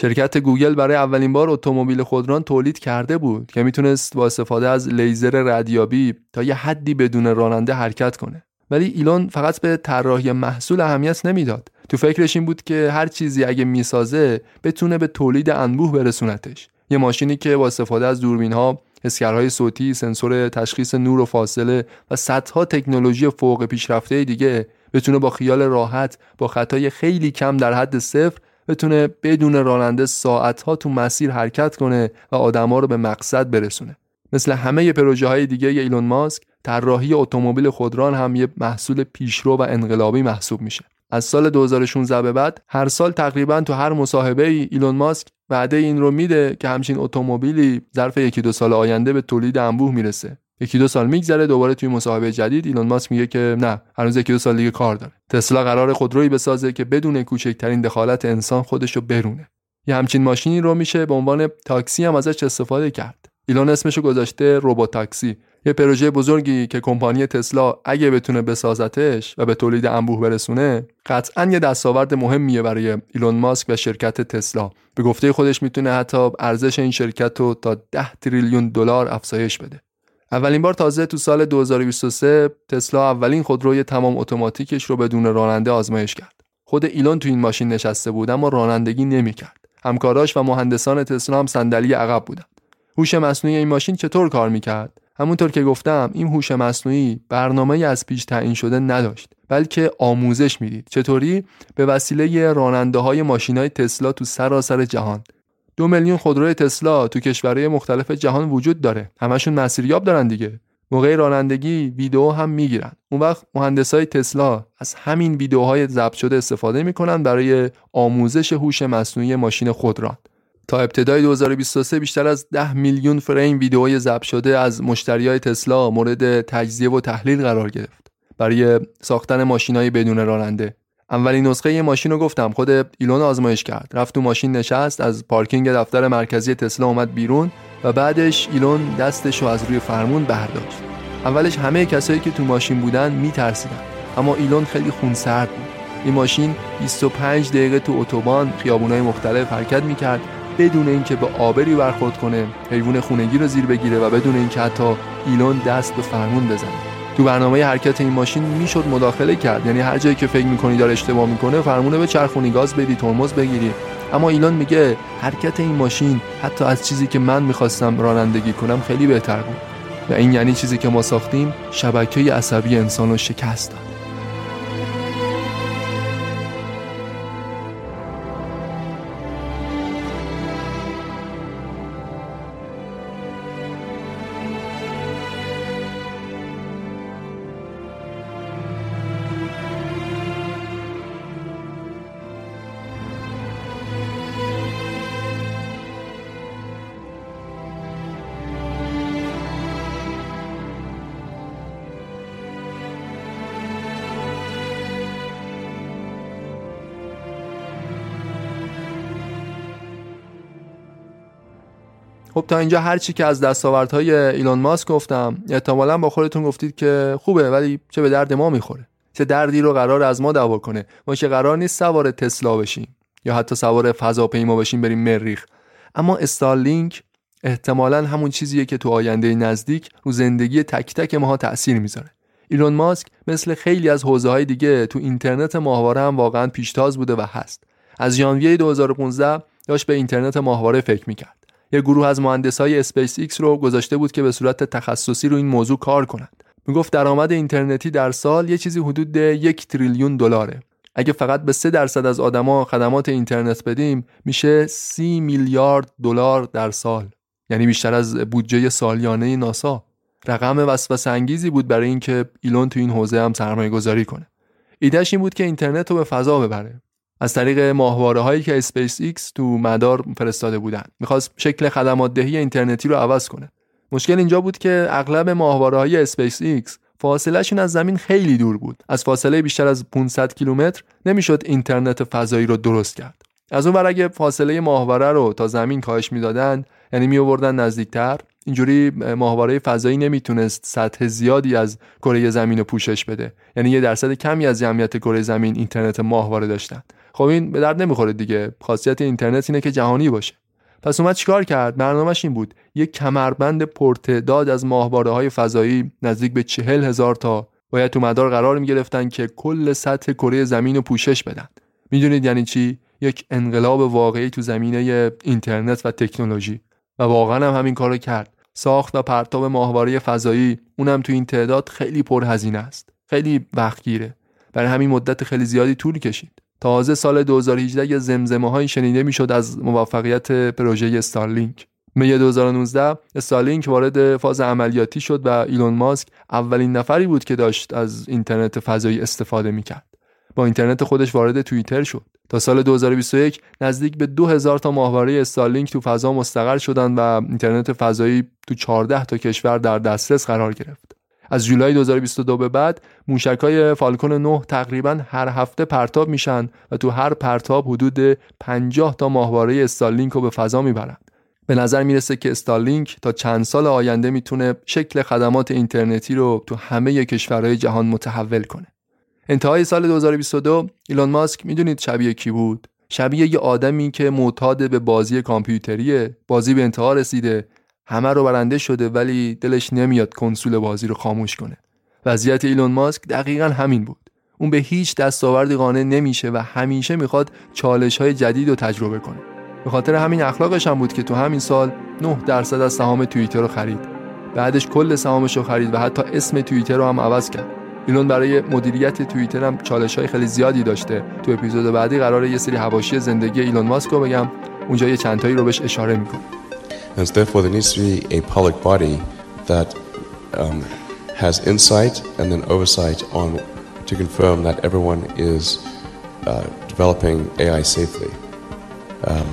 شرکت گوگل برای اولین بار اتومبیل خودران تولید کرده بود که می‌تونست با استفاده از لیزر ردیابی تا یه حدی بدون راننده حرکت کنه. ولی ایلون فقط به طراحی محصول اهمیت نمی‌داد. تو فکرش این بود که هر چیزی اگه می‌سازه بتونه به تولید انبوه برسونتش. یه ماشینی که با استفاده از دوربین ها حسگرهای صوتی، سنسور تشخیص نور و فاصله و صدها تکنولوژی فوق پیشرفته دیگه بتونه با خیال راحت با خطای خیلی کم در حد صفر بتونه بدون راننده ساعتها تو مسیر حرکت کنه و آدما رو به مقصد برسونه. مثل همه پروژه های دیگه ایلون ماسک طراحی اتومبیل خودران هم یه محصول پیشرو و انقلابی محسوب میشه. از سال 2016 به بعد هر سال تقریبا تو هر مصاحبه ای ایلون ماسک وعده این رو میده که همچین اتومبیلی ظرف یکی دو سال آینده به تولید انبوه می‌رسه. یکی دو سال میگذره دوباره توی مصاحبه جدید ایلون ماسک میگه که نه هنوز یکی دو سال دیگه کار داره. تسلا قرار خودرویی بسازه که بدون کوچکترین دخالت انسان خودش رو برونه. یه همچین ماشینی رو میشه به عنوان تاکسی هم ازش استفاده کرد. ایلون اسمشو گذاشته ربات تاکسی یه پروژه بزرگی که کمپانی تسلا اگه بتونه بسازتش و به تولید انبوه برسونه قطعا یه دستاورد مهمیه برای ایلون ماسک و شرکت تسلا. به گفته خودش می‌تونه حتی ارزش این شرکت رو تا 10 تریلیون دلار افزایش بده. اولین بار تازه تو سال 2023 تسلا اولین خودروی تمام اتوماتیکش رو بدون راننده آزمایش کرد. خود ایلون تو این ماشین نشسته بود اما رانندگی نمی‌کرد. همکاراش و مهندسان تسلا هم صندلی عقب بودن. هوش مصنوعی این ماشین چطور کار می‌کرد؟ همونطور که گفتم این هوش مصنوعی برنامه از پیش تعیین شده نداشت بلکه آموزش می‌دید. چطوری؟ به وسیله راننده های ماشین های تسلا تو سراسر جهان. دو میلیون خودروی تسلا تو کشورهای مختلف جهان وجود داره. همشون مسیریاب دارن دیگه. موقع رانندگی ویدیو هم می‌گیرن. اون وقت مهندسای تسلا از همین ویدیوهای ضبط شده استفاده می‌کنن برای آموزش هوش مصنوعی ماشین خودران تا ابتدای 2023 بیشتر از 10 میلیون فریم ویدئوی ضبط شده از مشتریای تسلا مورد تجزیه و تحلیل قرار گرفت. برای ساختن ماشینای بدون راننده. اولین نسخه یه ماشین رو گفتم خود ایلون آزمایش کرد. رفت تو ماشین نشست از پارکینگ دفتر مرکزی تسلا اومد بیرون و بعدش ایلون دستش رو از روی فرمون برداشت. اولش همه کسایی که تو ماشین بودن میترسیدن اما ایلون خیلی خونسرد بود. این ماشین 25 دقیقه تو اتوبان خیابونای مختلف حرکت می‌کرد بدون اینکه به آبری برخورد کنه حیوان خونگی رو زیر بگیره و بدون اینکه حتی ایلون دست به فرمون بزنه. تو برنامه حرکت این ماشین می‌شد مداخله کرد. یعنی هر جایی که فکر می‌کنی داره اشتباه می‌کنه فرمونه به چرخونی گاز بدی ترمز بگیری. اما ایلون میگه حرکت این ماشین حتی از چیزی که من می‌خواستم رانندگی کنم خیلی بهتر بود. و این یعنی چیزی که ما ساختیم شبکه عصبی انسان رو شکست داد. خب تا اینجا هر چی که از دستاوردهای ایلون ماسک گفتم احتمالا با خودتون گفتید که خوبه ولی چه به درد ما می‌خوره؟ چه دردی رو قرار از ما دوا کنه؟ ما که قرار نیست سوار تسلا بشیم یا حتی سوار فضاپیما بشیم بریم مریخ. اما استارلینک احتمالا همون چیزیه که تو آینده نزدیک رو زندگی تک تک ماها تاثیر می‌ذاره. ایلون ماسک مثل خیلی از حوزه های دیگه تو اینترنت ماهواره هم واقعا پیشتاز بوده و هست. از ژانویه 2015 داشت به اینترنت ماهواره فکر می‌کرد. یه گروه از مهندسای اسپیس ایکس رو گذاشته بود که به صورت تخصصی رو این موضوع کار کنند. می‌گفت درآمد اینترنتی در سال یه چیزی حدود یک تریلیون دلاره. اگه فقط به سه درصد از آدما خدمات اینترنت بدیم میشه سی میلیارد دلار در سال. یعنی بیشتر از بودجه سالیانه ناسا. رقم وسوسه انگیزی بود برای اینکه ایلون تو این حوزه هم سرمایه گذاری کنه. ایدهش این بود که اینترنت رو به فضا ببره. از طریق ماهواره هایی که اسپیس ایکس تو مدار فرستاده بودن. می‌خواست شکل خدمات دهی اینترنتی رو عوض کنه. مشکل اینجا بود که اغلب ماهواره های اسپیس ایکس فاصلهشون از زمین خیلی دور بود. از فاصله بیشتر از 500 کیلومتر نمی‌شد اینترنت فضایی رو درست کرد. از اون ور اگه فاصله ماهواره رو تا زمین کاهش می‌دادن یعنی می آوردن نزدیکتر اینجوری ماهواره فضایی نمی‌تونست سطح زیادی از کره زمین رو پوشش بده. یعنی یه درصد کمی از جمعیت کره زمین اینترنت ماهواره داشتن. خب این به درد نمی‌خوره دیگه. خاصیت اینترنت اینه که جهانی باشه. پس اومد چیکار کرد؟ برنامهش این بود. یک کمربند پرتعداد از ماهواره های فضایی نزدیک به چهل هزار تا باید تو مدار قرار می گرفتن که کل سطح کره زمین رو پوشش بدن. می‌دونید یعنی چی؟ یک انقلاب واقعی تو زمینه اینترنت و تکنولوژی. و واقعا هم همین کارو کرد. ساخت و پرتاب ماهواره فضایی. اونم تو این تعداد خیلی پرهزینه است. خیلی وقت گیره برای همین مدت خیلی زیادی طول کشید. تازه سال 2018 یه زمزمه هایی شنیده می‌شد از موفقیت پروژه استارلینک. می 2019 استارلینک وارد فاز عملیاتی شد و ایلون ماسک اولین نفری بود که داشت از اینترنت فضایی استفاده می‌کرد. با اینترنت خودش وارد توییتر شد. تا سال 2021 نزدیک به 2000 تا ماهواره استارلینک تو فضا مستقر شدن و اینترنت فضایی تو 14 تا کشور در دسترس قرار گرفت از جولای 2022 به بعد موشکای فالکون 9 تقریبا هر هفته پرتاب میشن و تو هر پرتاب حدود 50 تا ماهواره استارلینک رو به فضا می‌برند. به نظر می‌رسه که استارلینک تا چند سال آینده می‌تونه شکل خدمات اینترنتی رو تو همه کشورهای جهان متحول کنه. انتهای سال 2022 ایلون ماسک می‌دونید شبیه کی بود؟ شبیه یه آدمی که معتاد به بازی کامپیوتریه، بازی به انتها رسیده، همه رو برنده شده ولی دلش نمیاد کنسول بازی رو خاموش کنه. وضعیت ایلون ماسک دقیقا همین بود. اون به هیچ دستاوردی قانع نمیشه و همیشه می‌خواد چالش های جدید رو تجربه کنه. به خاطر همین اخلاقش هم بود که تو همین سال 9 درصد از سهام توییتر رو خرید. بعدش کل سهامش رو خرید و حتی اسم توییتر رو هم عوض کرد. ایلون برای مدیریت توییتر هم چالش های خیلی زیادی داشته. تو اپیزود بعدی قراره یه سری حواشی زندگی ایلون ماسک رو بگم. اونجا یه چند تایی رو بهش اشاره می‌کنم. Um, uh, developing AI safely. Um,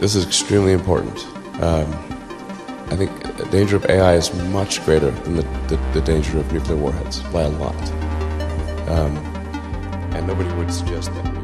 this is extremely important. Um, I think the danger of AI is much greater than the, the, the danger of nuclear warheads by a lot. Um, and nobody would suggest that.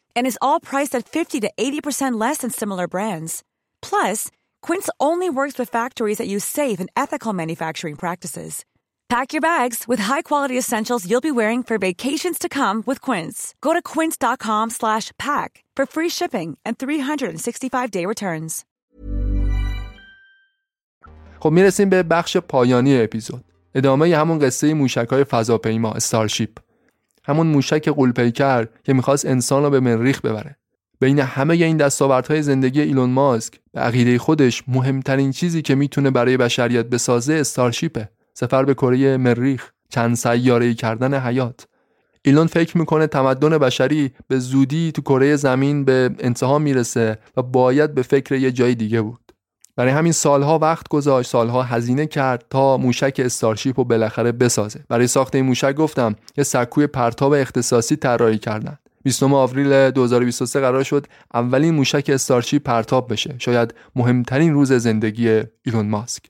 And is all priced at 50 to 80% less than similar brands. Plus, Quince only works with factories that use safe and ethical manufacturing practices. Pack your bags with high-quality essentials you'll be wearing for vacations to come with Quince. Go to quince.com slash pack for free shipping and 365-day returns. خب میرسیم به بخش پایانی اپیزود ادامه همون قصه موشک های فضاپیما استارشیپ همون موشک قولپیکر که می‌خواست انسان رو به مریخ ببره. بین همه این دستاوردهای زندگی ایلون ماسک به عقیده خودش مهمترین چیزی که می‌تونه برای بشریت بسازه استارشیپه. سفر به کره مریخ چند سیاره کردن حیات ایلون فکر می‌کنه تمدن بشری به زودی تو کره زمین به انتها می‌رسه و باید به فکر یه جای دیگه بود. برای همین سالها وقت گذاشت سالها هزینه کرد تا موشک استارشیپ رو بالاخره بسازه. برای ساخت این موشک گفتم یه سکوی پرتاب اختصاصی طراحی کردن. 20 آوریل 2023 قرار شد اولین موشک استارشیپ پرتاب بشه. شاید مهمترین روز زندگی ایلون ماسک.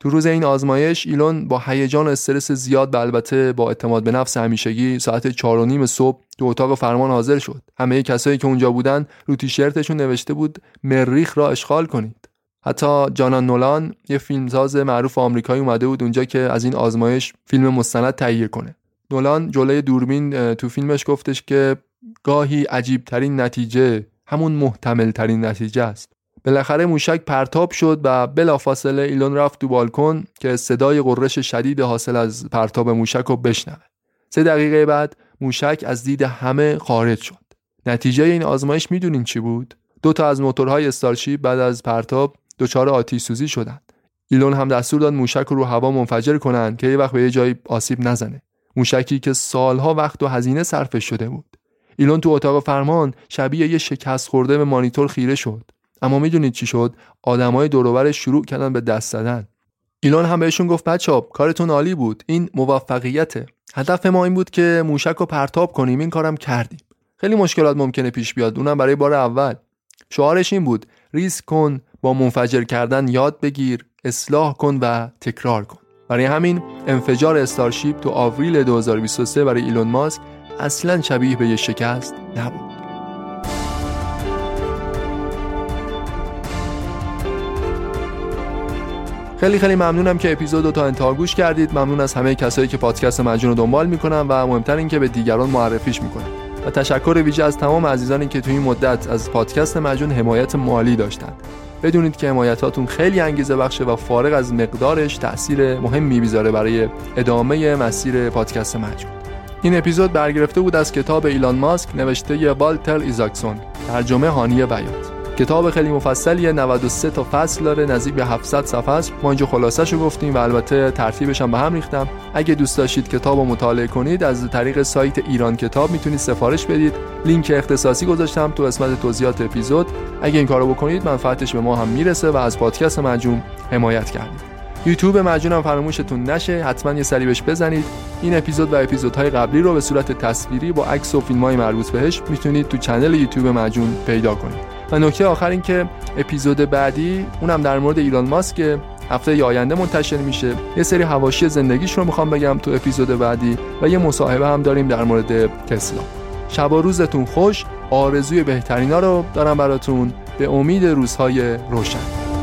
تو روز این آزمایش ایلون با هیجان و استرس زیاد و البته با اعتماد به نفس همیشگی ساعت 4 و نیم صبح تو اتاق فرمان حاضر شد. همه کسایی که اونجا بودن رو تیشرتشون نوشته بود مریخ را اشغال کنید. حتی جانان نولان یه فیلمساز معروف آمریکایی اومده بود اونجا که از این آزمایش فیلم مستند تهیه کنه. نولان جلوی دوربین تو فیلمش گفتش که گاهی عجیب ترین نتیجه همون محتمل ترین نتیجه است. بالاخره موشک پرتاب شد و بلافاصله ایلون رفت تو بالکن که صدای قررش شدید حاصل از پرتاب موشک رو بشنوه. سه دقیقه بعد موشک از دید همه خارج شد. نتیجه این آزمایش می‌دونین چی بود؟ دو تا از موتورهای استارشیپ بعد از پرتاب دچار آتیش سوزی شدند ایلون هم دستور داد موشک رو هوا منفجر کنند که یه وقت به یه جایی آسیب نزنه. موشکی که سالها وقت و هزینه صرفش شده بود. ایلون تو اتاق فرمان شبیه یه شکست خورده به مانیتور خیره شد. اما می‌دونید چی شد؟ آدمای دور شروع کردن به دست زدن. ایلون هم بهشون گفت بچه‌ها کارتون عالی بود. این موفقیته. هدف ما این بود که موشک رو پرتاب کنیم. این کارم کردیم. خیلی مشکلات ممکنه پیش بیاد. اونم برای بار اول. شعارش این بود. ریسک کن با منفجر کردن یاد بگیر اصلاح کن و تکرار کن. برای همین انفجار استارشیپ تو آوریل 2023 برای ایلون ماسک اصلا شبیه به یه شکست نبود. خیلی خیلی ممنونم که اپیزود رو تا انتها گوش کردید. ممنون از همه کسایی که پادکست مجون رو دنبال می‌کنن و مهمتر این که به دیگران معرفیش می‌کنن. و تشکر ویژه از تمام عزیزانی که تو این مدت از پادکست مجون حمایت مالی داشتند بدونید که حمایتاتون خیلی انگیزه بخشه و فارغ از مقدارش تاثیر مهمی می‌ذاره برای ادامه مسیر پادکست مجون این اپیزود برگرفته بود از کتاب ایلان ماسک نوشته والتر ایزاکسون. ترجمه هانی بیات کتاب خیلی مفصلیه 93 تا فصل داره نزدیک به 700 صفحه است. ما اینجا خلاصش گفتیم و البته ترتیبش هم به هم ریختم. اگه دوست داشتید کتاب رو مطالعه کنید از طریق سایت ایران کتاب می‌تونید سفارش بدید. لینک اختصاصی گذاشتم تو قسمت توضیحات اپیزود. اگه این کارو بکنید منفعتش به ما هم می‌رسه و از پادکست مجوم حمایت کردید یوتیوب مجونم فراموشتون نشه حتما یه سری بهش بزنید. این اپیزود و اپیزودهای قبلی رو به صورت تصویری با عکس و فیلم‌های مربوط بهش می‌تونید تو چنل یوتیوب مجون پیدا کنید. و نکته آخر این که اپیزود بعدی اونم در مورد ایلان ماسک هفته آینده منتشر میشه. یه سری هواشی زندگیش رو می‌خوام بگم تو اپیزود بعدی و یه مصاحبه هم داریم در مورد تسلا. شب و روزتون خوش آرزوی بهترینا رو دارم براتون. به امید روزهای روشن.